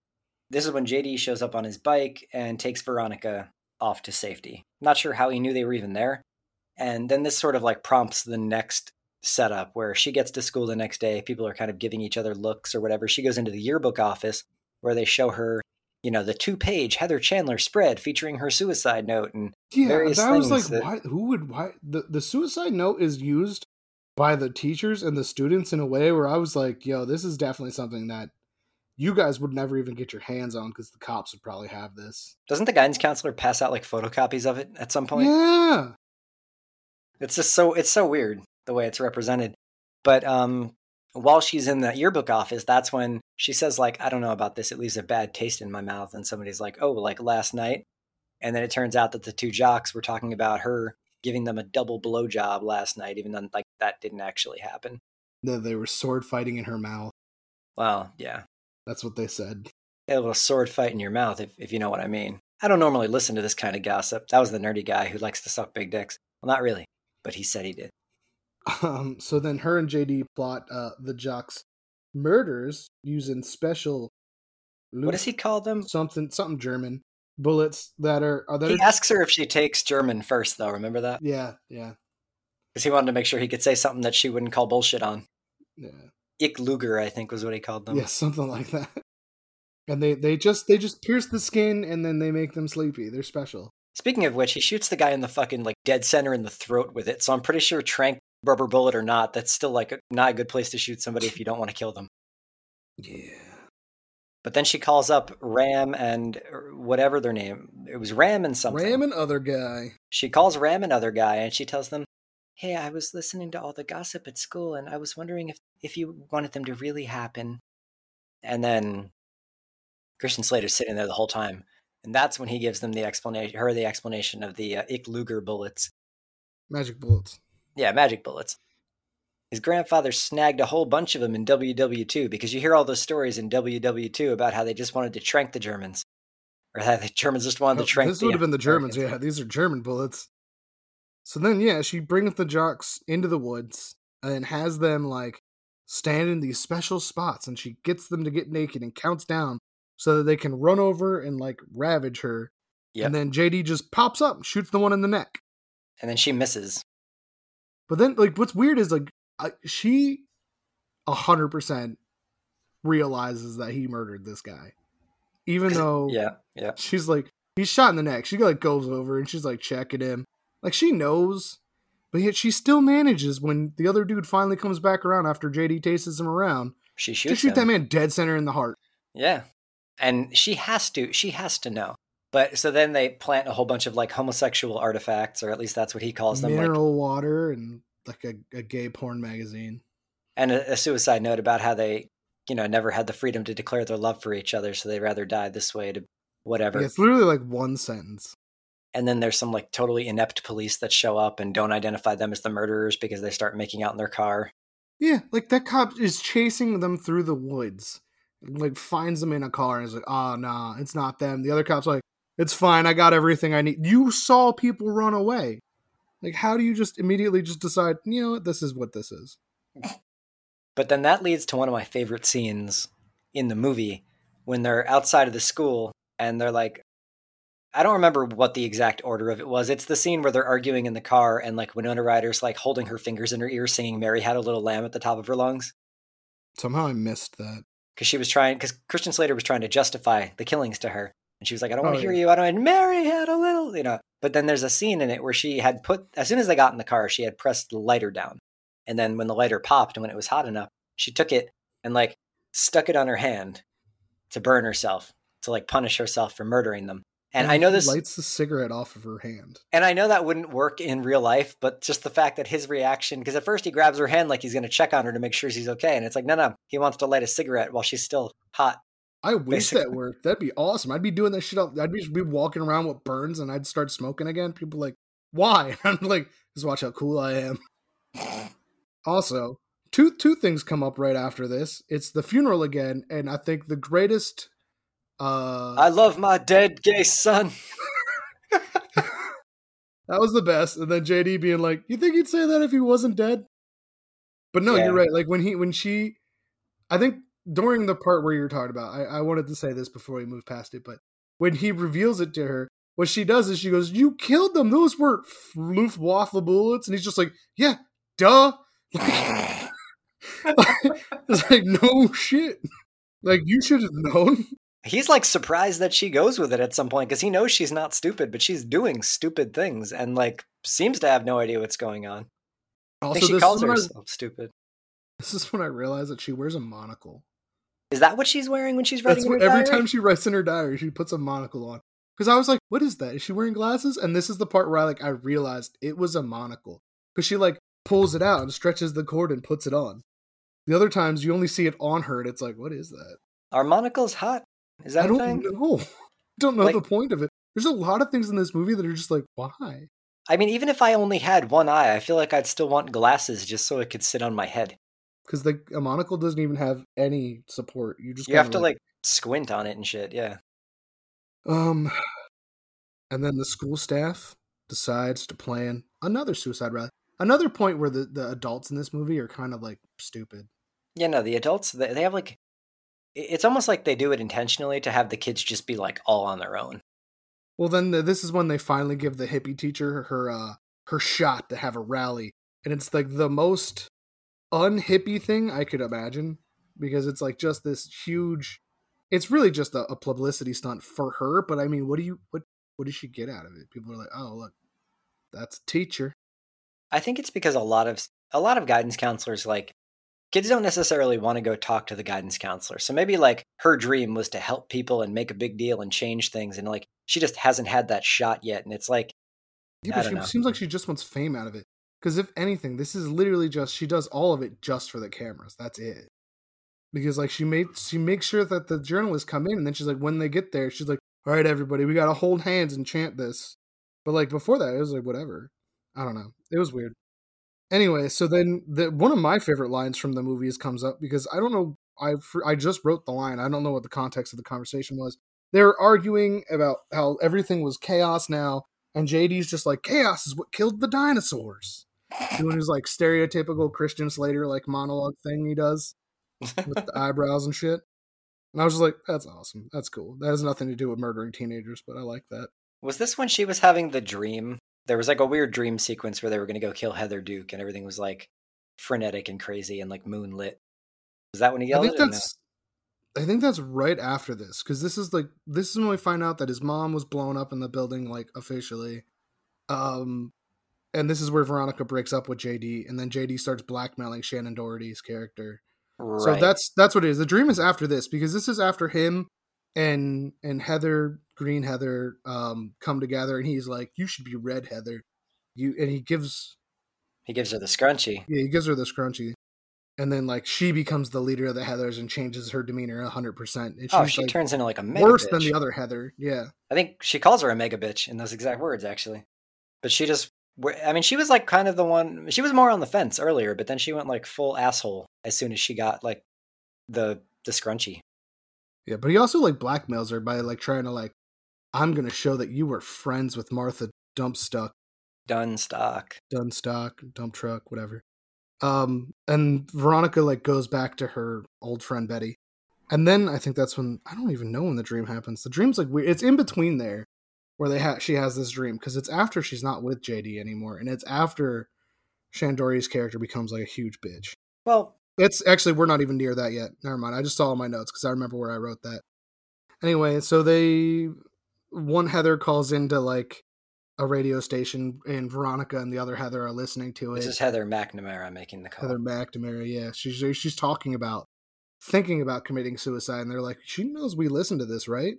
this is when JD shows up on his bike and takes Veronica off to safety. Not sure how he knew they were even there. And then this sort of like prompts the next setup where she gets to school the next day. People are kind of giving each other looks or whatever. She goes into the yearbook office where they show her, you know, the two page Heather Chandler spread featuring her suicide note. And Yeah, Various that was like, that- why? Who would? Why the the suicide note is used by the teachers and the students in a way where I was like, yo, this is definitely something that you guys would never even get your hands on because the cops would probably have this. doesn't the guidance counselor pass out like photocopies of it at some point? Yeah, It's just so it's so weird the way it's represented. But um while she's in the yearbook office, that's when she says like, I don't know about this, it leaves a bad taste in my mouth and somebody's like, "Oh, like last night." And then it turns out that the two jocks were talking about her giving them a double blowjob last night even though like that didn't actually happen. that they were sword fighting in her mouth. Well, yeah. That's what they said. A little sword fight in your mouth if if you know what I mean. I don't normally listen to this kind of gossip. That was the nerdy guy who likes to suck big dicks. Well, not really, but he said he did. Um, so then her and JD plot uh, the jocks' murders using special What does he call them? Something something German bullets that are are that He are, asks her if she takes German first, though. Remember that? yeah yeah Because he wanted to make sure he could say something that she wouldn't call bullshit on. yeah Ich Luger, I think, was what he called them. yeah something like that. And they they just they just pierce the skin and then they make them sleepy. They're special. Speaking of which, he shoots the guy in the fucking like dead center in the throat with it. So I'm pretty sure trank rubber bullet or not, that's still like a, not a good place to shoot somebody if you don't want to kill them. Yeah. But then she calls up Ram and er, whatever their name. It was Ram and something. Ram and other guy. She calls Ram another guy and she tells them, Hey, I was listening to all the gossip at school and I was wondering if, if you wanted them to really happen. And then Christian Slater's sitting there the whole time. And that's when he gives them the explanation, her the explanation of the uh, Ich Luger bullets. Magic bullets. Yeah, magic bullets. His grandfather snagged a whole bunch of them in WW2 because you hear all those stories in WW2 about how they just wanted to trank the Germans. Or how the Germans just wanted Oh, to trank this would have been the Germans. Americans. Yeah, these are German bullets. So then, yeah, she brings the jocks into the woods and has them like stand in these special spots, and she gets them to get naked and counts down so that they can run over and like ravage her. Yep. And then JD just pops up, shoots the one in the neck. And then she misses. But then, like, what's weird is like I, she a hundred percent realizes that he murdered this guy, even though Yeah, yeah. she's like he's shot in the neck. She like goes over and she's like checking him, like she knows, but yet she still manages when the other dude finally comes back around after JD tastes him around She shoots to shoot him. that man dead center in the heart. Yeah. And she has to she has to know. But so then they plant a whole bunch of like homosexual artifacts, or at least that's what he calls them. Like, Mineral water and like a, a gay porn magazine. and a, a suicide note about how they, you know, never had the freedom to declare their love for each other, so they'd rather die this way to whatever. Yeah, it's literally like one sentence. And then there's some like totally inept police that show up and don't identify them as the murderers because they start making out in their car. Yeah, like that cop is chasing them through the woods, like finds them in a car and is like, "Oh nah, it's not them." The other cop's like, "It's fine, I got everything I need." You saw people run away. Like, how do you just immediately just decide? You know what? This is what this is. But then that leads to one of my favorite scenes in the movie when they're outside of the school and they're like, I don't remember what the exact order of it was. It's the scene where they're arguing in the car and like Winona Ryder's like holding her fingers in her ear singing Mary Had a Little Lamb at the top of her lungs. Somehow I missed that. Because she was trying, because Christian Slater was trying to justify the killings to her. And she was like, I don't want Oh, to hear yeah. you. I don't want Mary had a little, you know. But then there's a scene in it where she had put, as soon as they got in the car, she had pressed the lighter down. And then when the lighter popped and when it was hot enough, she took it and like stuck it on her hand to burn herself, to like punish herself for murdering them. And I know this, lights the cigarette off of her hand. and I know that wouldn't work in real life, but just the fact that his reaction, because at first he grabs her hand like he's going to check on her to make sure she's okay. And it's like, no, no, he wants to light a cigarette while she's still hot. I wish Basically. that worked. That'd be awesome. I'd be doing that shit. All, I'd be, be walking around with burns, and I'd start smoking again. People like, why? I'm like, just watch how cool I am. Also, two two things come up right after this. It's the funeral again, and I think the greatest. Uh, I love my dead gay son. that was the best, and then JD being like, "You think he'd say that if he wasn't dead?" But no, Yeah. you're right. Like when he when she, I think during the part where you're talking about, I, I wanted to say this before we move past it, but when he reveals it to her, what she does is she goes, "You killed them. Those weren't Luftwaffe bullets," and he's just like, "Yeah, duh." it's like no shit. Like you should have known. He's like surprised that she goes with it at some point because he knows she's not stupid, but she's doing stupid things and like seems to have no idea what's going on. Also, she calls when I, herself stupid. this is when I realized that she wears a monocle. Is that what she's wearing when she's writing That's in her what, every diary? time she writes in her diary, she puts a monocle on. Because I was like, "What is that? Is she wearing glasses?" And this is the part where I like I realized it was a monocle because she like pulls it out and stretches the cord and puts it on. The other times you only see it on her, and it's like, "What is that?" Are monocles hot? Is that I a don't thing? know. don't know Like- the point of it. There's a lot of things in this movie that are just like, why? I mean, even if I only had one eye, I feel like I'd still want glasses just so it could sit on my head. Because the a monocle doesn't even have any support. You just You have to like squint on it and shit. Yeah. Um, and then the school staff decides to plan another suicide rally. Another point where the, the adults in this movie are kind of like stupid. Yeah, no, the adults they have like it's almost like they do it intentionally to have the kids just be like all on their own. Well, then the, this is when they finally give the hippie teacher her uh, her shot to have a rally, and it's like the most unhippie thing I could imagine because it's like just this huge. It's really just a, a publicity stunt for her, but I mean, what do you what what does she get out of it? People are like, oh look, that's a teacher. I think it's because a lot of a lot of guidance counselors like kids don't necessarily want to go talk to the guidance counselor. So maybe like her dream was to help people and make a big deal and change things and like she just hasn't had that shot yet and it's like yeah, but she know. seems like she just wants fame out of it. Because if anything, this is literally just she does all of it just for the cameras. That's it. Because like she made she makes sure that the journalists come in and then she's like when they get there, she's like, All right, everybody, we gotta hold hands and chant this. But like before that, it was like whatever. I don't know. It was weird. Anyway, so then the one of my favorite lines from the movies comes up because I don't know. I I just wrote the line. I don't know what the context of the conversation was. They're arguing about how everything was chaos now, and JD's just like chaos is what killed the dinosaurs. Doing his like stereotypical Christian Slater like monologue thing he does with the eyebrows and shit. And I was just like, that's awesome. That's cool. That has nothing to do with murdering teenagers, but I like that. Was this when she was having the dream there was like a weird dream sequence where they were going to go kill Heather Duke, and everything was like frenetic and crazy and like moonlit. Was that when he yelled? I think that's. No? I think that's right after this because this is like this is when we find out that his mom was blown up in the building like officially, um, and this is where Veronica breaks up with JD, and then JD starts blackmailing Shannen Doherty's character. Right. So that's that's what it is. The dream is after this because this is after him and and Heather Green Heather um come together and he's like, You should be red Heather. You and he gives He gives her the scrunchie. Yeah, he gives her the scrunchie. And then like she becomes the leader of the Heathers and changes her demeanor hundred percent. Oh, she like, turns into like a worse bitch. than the other Heather. Yeah, I think she calls her a mega bitch in those exact words, actually. But she just, I mean, she was like kind of the one. She was more on the fence earlier, but then she went like full asshole as soon as she got like the the scrunchie. Yeah, but he also like blackmails her by like trying to like, I'm gonna show that you were friends with Martha Dumpstuck. Dunnstock. Dunnstock, dump truck, whatever. Um, and Veronica like goes back to her old friend Betty. And then I think that's when I don't even know when the dream happens. The dream's like weird. It's in between there where they ha- she has this dream because it's after she's not with JD anymore, and it's after Shannen Doherty's character becomes like a huge bitch. Well, it's actually we're not even near that yet. Never mind. I just saw all my notes because I remember where I wrote that. Anyway, so they one Heather calls into like a radio station, and Veronica and the other Heather are listening to it. This is Heather McNamara making the call. Heather McNamara, yeah, she's she's talking about thinking about committing suicide, and they're like, she knows we listen to this, right?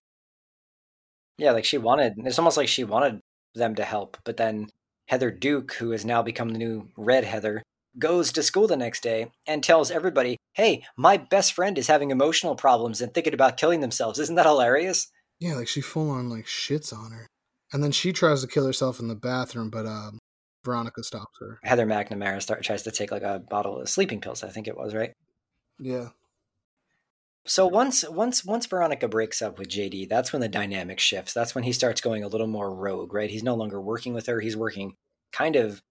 Yeah, like she wanted. It's almost like she wanted them to help, but then Heather Duke, who has now become the new Red Heather, goes to school the next day and tells everybody, hey, my best friend is having emotional problems and thinking about killing themselves. Isn't that hilarious? Yeah, like she full on like shits on her. And then she tries to kill herself in the bathroom, but um, Veronica stops her. Heather McNamara start, tries to take like a bottle of sleeping pills, I think it was, right? Yeah. So once once once Veronica breaks up with JD, that's when the dynamic shifts. That's when he starts going a little more rogue, right? He's no longer working with her. He's working kind of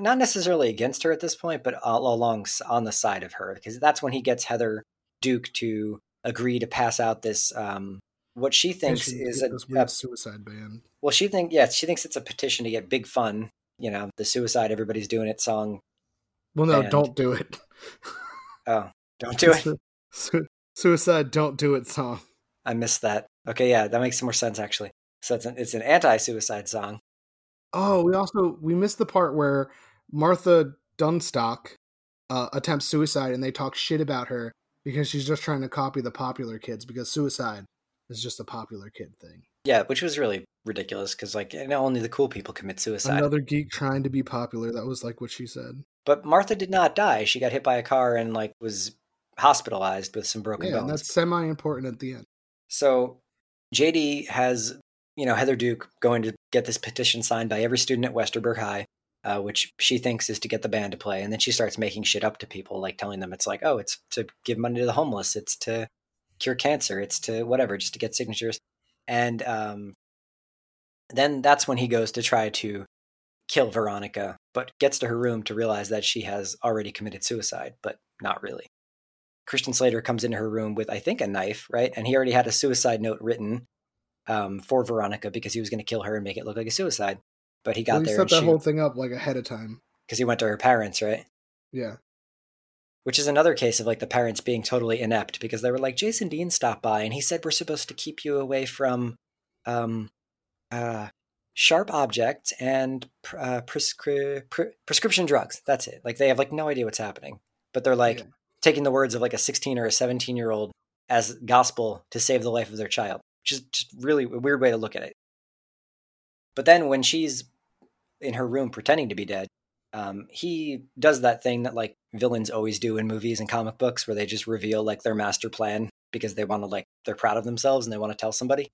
not necessarily against her at this point, but all along on the side of her, because that's when he gets Heather Duke to agree to pass out this um, what she thinks she, is a, a, suicide ban. Well, she think yeah, she thinks it's a petition to get big fun. You know, the suicide everybody's doing it song. Well, no, don't do it. oh, don't do it. Su- suicide, don't do it song. I missed that. Okay, yeah, that makes more sense actually. So it's an, it's an anti-suicide song. Oh, we also we missed the part where Martha Dunnstock uh, attempts suicide, and they talk shit about her because she's just trying to copy the popular kids because suicide is just a popular kid thing. Yeah, which was really ridiculous because like only the cool people commit suicide. Another geek trying to be popular. That was like what she said. But Martha did not die. She got hit by a car and like was hospitalized with some broken yeah, bones. and that's semi important at the end. So JD has you know, Heather Duke going to get this petition signed by every student at Westerburg High, uh, which she thinks is to get the band to play. And then she starts making shit up to people, like telling them it's like, oh, it's to give money to the homeless, it's to cure cancer, it's to whatever, just to get signatures. And um, then that's when he goes to try to kill Veronica, but gets to her room to realize that she has already committed suicide, but not really. Christian Slater comes into her room with, I think, a knife, right? And he already had a suicide note written um, for Veronica because he was going to kill her and make it look like a suicide. But he got well, he there set and that she, whole thing up like ahead of time. because he went to her parents, right? Yeah. Which is another case of like the parents being totally inept because they were like, Jason Dean stopped by and he said we're supposed to keep you away from um, uh, sharp objects and uh, prescri- pre- prescription drugs. That's it. Like they have like no idea what's happening, but they're like Yeah. taking the words of like a 16 or a 17 year old as gospel to save the life of their child, which is just really a weird way to look at it. But then when she's in her room pretending to be dead, um, he does that thing that like villains always do in movies and comic books where they just reveal like their master plan because they want to like they're proud of themselves and they want to tell somebody.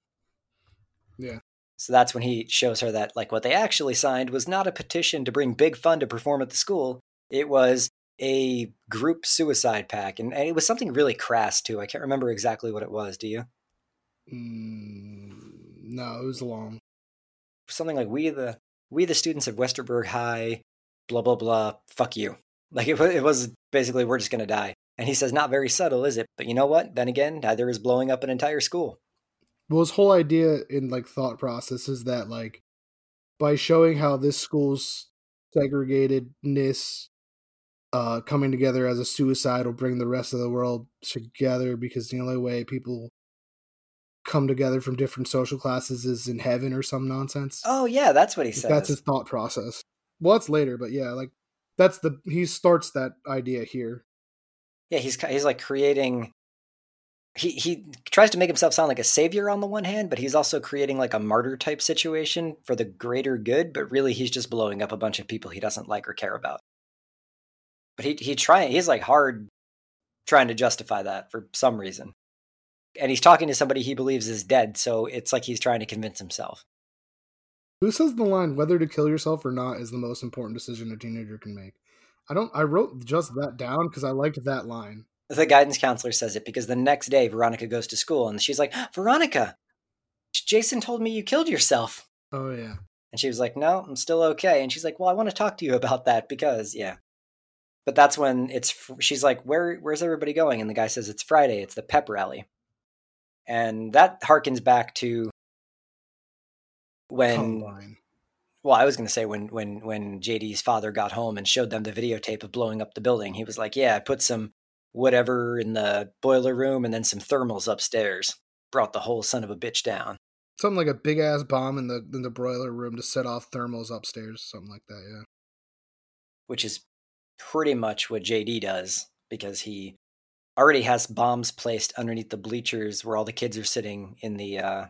Yeah. So that's when he shows her that like what they actually signed was not a petition to bring big fun to perform at the school. It was a group suicide pack and, and it was something really crass too. I can't remember exactly what it was, do you? Mm, no, it was long. Something like we the we the students of Westerburg High blah blah blah fuck you. Like it, it was basically we're just going to die. And he says not very subtle, is it? But you know what? Then again, neither is blowing up an entire school. Well, his whole idea in like thought process is that like by showing how this school's segregatedness uh coming together as a suicide will bring the rest of the world together because the only way people come together from different social classes is in heaven or some nonsense. Oh yeah, that's what he says. That's his thought process. Well, that's later, but yeah, like that's the he starts that idea here. Yeah, he's he's like creating. He he tries to make himself sound like a savior on the one hand, but he's also creating like a martyr type situation for the greater good. But really, he's just blowing up a bunch of people he doesn't like or care about. But he he trying he's like hard trying to justify that for some reason, and he's talking to somebody he believes is dead. So it's like he's trying to convince himself. Who says the line whether to kill yourself or not is the most important decision a teenager can make? I don't I wrote just that down because I liked that line. The guidance counselor says it because the next day Veronica goes to school and she's like, ah, Veronica, Jason told me you killed yourself. Oh yeah. And she was like, No, I'm still okay. And she's like, Well, I want to talk to you about that because, yeah. But that's when it's, she's like, Where, Where's everybody going? And the guy says, It's Friday. It's the pep rally. And that harkens back to when, Columbine. well, I was going to say when, when, when JD's father got home and showed them the videotape of blowing up the building, he was like, Yeah, I put some whatever in the boiler room and then some thermals upstairs. Brought the whole son of a bitch down. Something like a big ass bomb in the in the broiler room to set off thermals upstairs, something like that, yeah. which is pretty much what JD does because he already has bombs placed underneath the bleachers where all the kids are sitting in the uh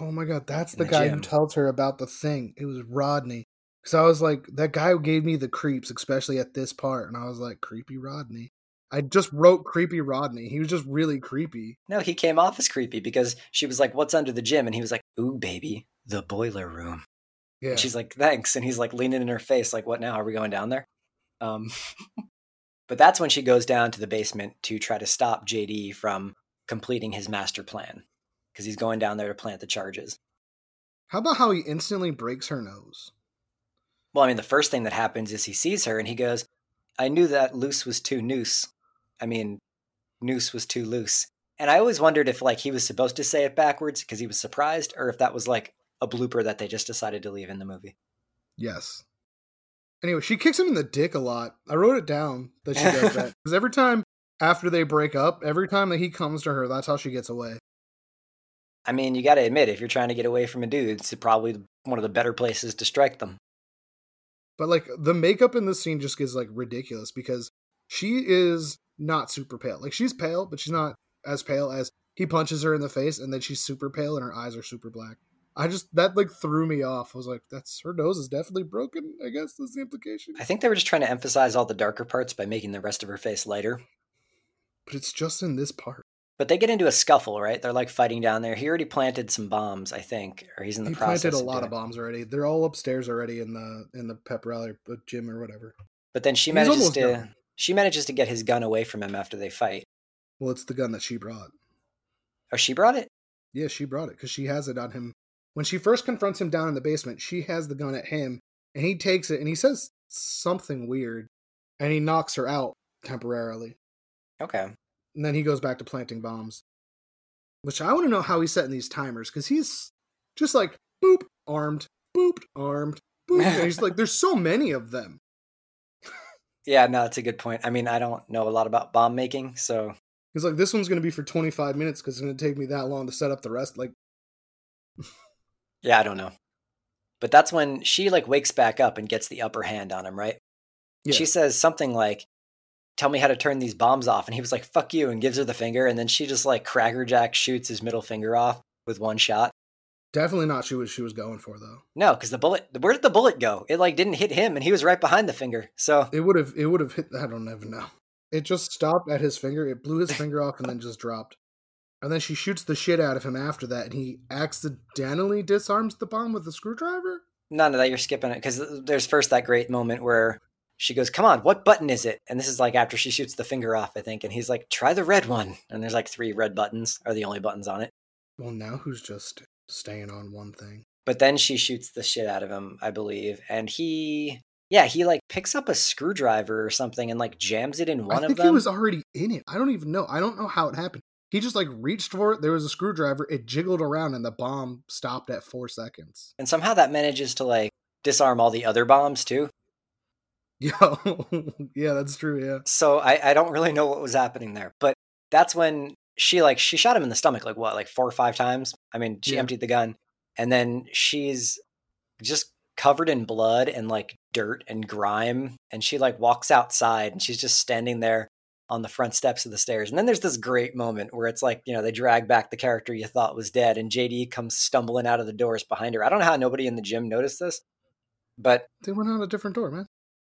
Oh my god, that's the, the guy gym. who tells her about the thing. It was Rodney. Because I was like, that guy gave me the creeps, especially at this part. And I was like, creepy Rodney. I just wrote creepy Rodney. He was just really creepy. no he came off as creepy because she was like what's under the gym and he was like ooh baby the boiler room Yeah. and she's like thanks and he's like leaning in her face like what now are we going down there um but that's when she goes down to the basement to try to stop JD from completing his master plan because he's going down there to plant the charges How about how he instantly breaks her nose? Well, I mean, the first thing that happens is he sees her and he goes, I knew that loose was too noose. I mean, noose was too loose. And I always wondered if, like, he was supposed to say it backwards because he was surprised, or if that was, like, a blooper that they just decided to leave in the movie. Yes. Anyway, she kicks him in the dick a lot. I wrote it down that she does that. Because every time after they break up, every time that he comes to her, that's how she gets away. I mean, you got to admit, if you're trying to get away from a dude, it's probably one of the better places to strike them. But like the makeup in this scene just gets like ridiculous because she is not super pale. Like she's pale, but she's not as pale as he punches her in the face and then she's super pale and her eyes are super black. I just that like threw me off. I was like, that's her nose is definitely broken, I guess that's the implication. I think they were just trying to emphasize all the darker parts by making the rest of her face lighter. But it's just in this part. But they get into a scuffle, right? They're like fighting down there. He already planted some bombs, I think, or he's in the He process. He planted a lot doing of bombs already. They're all upstairs already in the in the pep rally gym or whatever. But then she He's manages to done. she manages to get his gun away from him after they fight. Well, it's the gun that she brought. Oh, she brought it. Yeah, she brought it because she has it on him. When she first confronts him down in the basement, she has the gun at him, and he takes it and he says something weird, and he knocks her out temporarily. Okay. And then he goes back to planting bombs. Which I want to know how he's setting these timers because he's just like boop armed, boop armed, boop. and he's like, there's so many of them. Yeah, no, that's a good point. I mean, I don't know a lot about bomb making, so He's like, this one's going to be for 25 minutes because it's going to take me that long to set up the rest. Like, yeah, I don't know. But that's when she like wakes back up and gets the upper hand on him, right? Yeah. She says something like, "Tell me how to turn these bombs off," and he was like, "Fuck you," and gives her the finger, and then she just like crackerjack shoots his middle finger off with one shot. definitely not she was she was going for though. No, because the bullet, where did the bullet go? It like didn't hit him, and he was right behind the finger. So It would have it would have hit. I don't even know. It just stopped at his finger. It blew his finger off and then just dropped. And then she shoots the shit out of him after that, and he accidentally disarms the bomb with a screwdriver. none of that. You're skipping it because there's first that great moment where she goes, "Come on, what button is it?" And this is like after she shoots the finger off, I think, and he's like, "Try the red one." And there's like three red buttons are the only buttons on it. Well, now who's just staying on one thing? But then she shoots the shit out of him, I believe, and he, yeah, he like picks up a screwdriver or something and like jams it in one I of think them. he was already in it. I don't even know. I don't know how it happened. He just like reached for it. There was a screwdriver. It jiggled around, and the bomb stopped at four seconds. and somehow that manages to like disarm all the other bombs too. Yo, yeah, that's true. Yeah, So I, I don't really know what was happening there, but that's when she like she shot him in the stomach like what like four or five times. I mean, she Yeah. emptied the gun, and then she's just covered in blood and like dirt and grime, and she like walks outside and she's just standing there on the front steps of the stairs. And then there's this great moment where it's like you know they drag back the character you thought was dead, and JD comes stumbling out of the doors behind her. I don't know how nobody in the gym noticed this, but they went out a different door, man.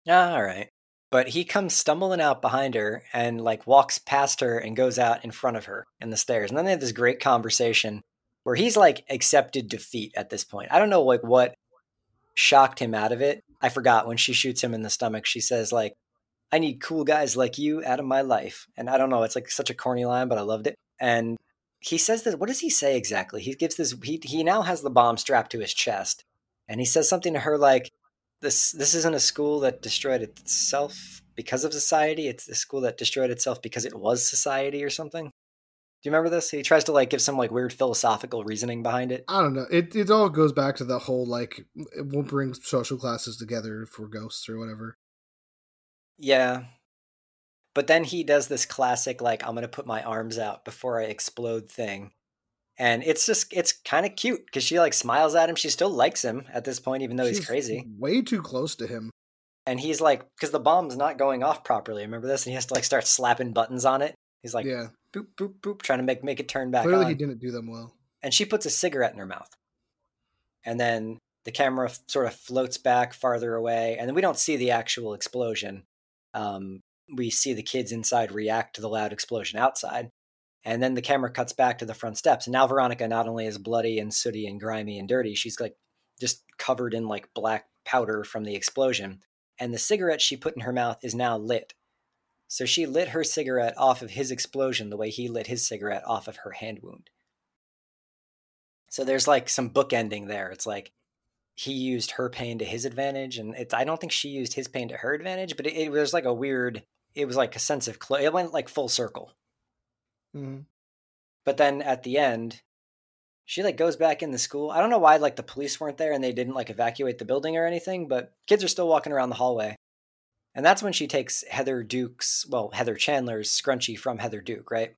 Ah, all right. But he comes stumbling out behind her and like walks past her and goes out in front of her in the stairs. And then they have this great conversation where he's like accepted defeat at this point. I don't know like what shocked him out of it. I forgot when she shoots him in the stomach, she says like, I need cool guys like you out of my life. And I don't know, it's like such a corny line, but I loved it. And he says this, what does he say exactly? He gives this he he now has the bomb strapped to his chest. And he says something to her like this this isn't a school that destroyed itself because of society it's a school that destroyed itself because it was society or something do you remember this he tries to like give some like weird philosophical reasoning behind it I don't know. It it all goes back to the whole like it won't bring social classes together for ghosts or whatever. Yeah. But then he does this classic like i'm gonna put my arms out before i explode thing and it's just it's kind of cute because she like smiles at him she still likes him at this point even though he's crazy. Way too close to him. and he's like because the bomb's not going off properly remember this? And he has to like start slapping buttons on it. He's like yeah, boop boop boop trying to make make it turn back clearly on. he didn't do them well. and she puts a cigarette in her mouth. And then the camera f- sort of floats back farther away and then we don't see the actual explosion um, we see the kids inside react to the loud explosion outside and then the camera cuts back to the front steps and now veronica not only is bloody and sooty and grimy and dirty she's like just covered in like black powder from the explosion and the cigarette she put in her mouth is now lit so she lit her cigarette off of his explosion the way he lit his cigarette off of her hand wound so there's like some bookending there. It's like he used her pain to his advantage, and it's I don't think she used his pain to her advantage, but it, it was like a weird. It was like a sense of clo- it went like full circle. Mhm. But then at the end, she like goes back in the school. I don't know why like the police weren't there and they didn't like evacuate the building or anything, but kids are still walking around the hallway. And that's when she takes Heather Duke's, well, Heather Chandler's scrunchie from Heather Duke, right?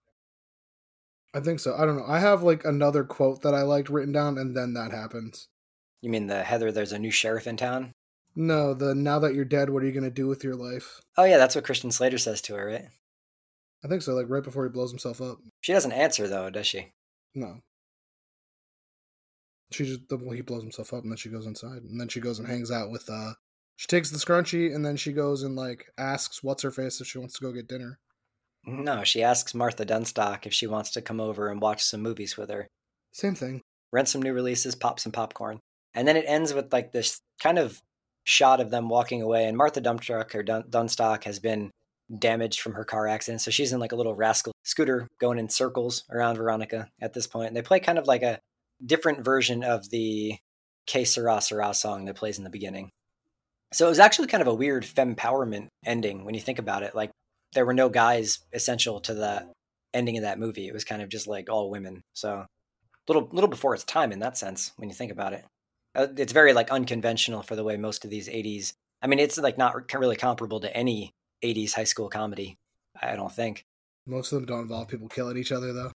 I think so. I don't know. I have like another quote that I liked written down, and then that happens. You mean the Heather, there's a new sheriff in town? No, the now that you're dead, what are you gonna do with your life? Oh, yeah, that's what Christian Slater says to her, right? I think so. Like right before he blows himself up. She doesn't answer, though, does she? No. She just well, he blows himself up, and then she goes inside, and then she goes and hangs out with. uh She takes the scrunchie, and then she goes and like asks what's her face if she wants to go get dinner. No, she asks Martha Dunnstock if she wants to come over and watch some movies with her, Same thing. rent some new releases, pop some popcorn. And then it ends with like this kind of shot of them walking away. And Martha Dumptruck or Dun- Dunnstock has been damaged from her car accident. So she's in like a little rascal scooter going in circles around Veronica at this point. And they play kind of like a different version of the Que Sera, Sera song that plays in the beginning. So it was actually kind of a weird fempowerment ending when you think about it. Like there were no guys essential to the ending of that movie. It was kind of just like all women. So little little before its time in that sense when you think about it. Uh, it's very like unconventional for the way most of these 80s. I mean, it's like not really comparable to any 80s high school comedy. I don't think. Most of them don't involve people killing each other though.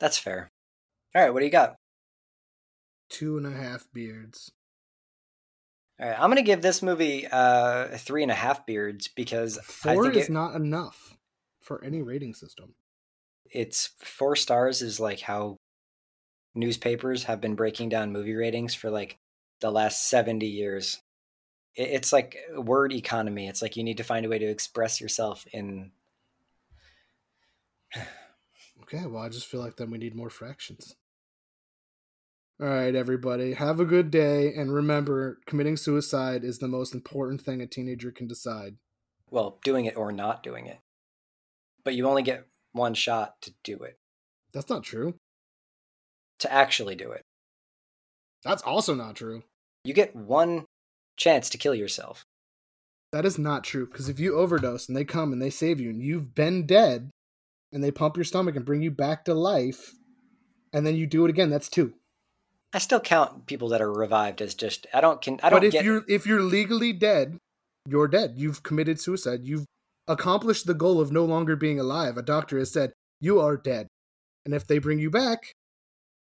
That's fair. All right, what do you got? Two and a half beards. All right, I'm gonna give this movie uh, three and a half beards because four is it, not enough for any rating system. It's four stars is like how newspapers have been breaking down movie ratings for like the last 70 years. It's like word economy. It's like you need to find a way to express yourself in. okay, well, I just feel like then we need more fractions. All right, everybody. Have a good day. And remember, committing suicide is the most important thing a teenager can decide. Well, doing it or not doing it. But you only get one shot to do it. That's not true. To actually do it. That's also not true. You get one chance to kill yourself. That is not true. Because if you overdose and they come and they save you and you've been dead and they pump your stomach and bring you back to life and then you do it again, that's two. I still count people that are revived as just I don't can I don't. But if get... you're if you're legally dead, you're dead. You've committed suicide. You've accomplished the goal of no longer being alive. A doctor has said you are dead, and if they bring you back,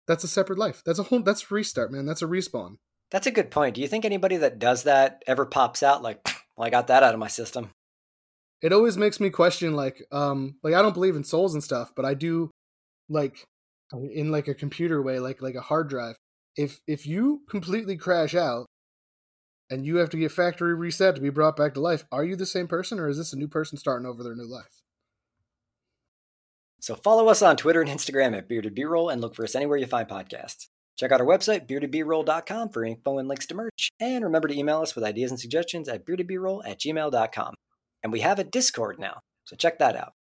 that's a separate life. That's a whole. That's restart, man. That's a respawn. That's a good point. Do you think anybody that does that ever pops out like, well, I got that out of my system? It always makes me question, like, um, like I don't believe in souls and stuff, but I do, like, in like a computer way, like like a hard drive if if you completely crash out and you have to get factory reset to be brought back to life, are you the same person or is this a new person starting over their new life? So follow us on Twitter and Instagram at Bearded B-Roll and look for us anywhere you find podcasts. Check out our website, beardedbroll.com for info and links to merch. And remember to email us with ideas and suggestions at beardedbroll at gmail.com. And we have a Discord now, so check that out.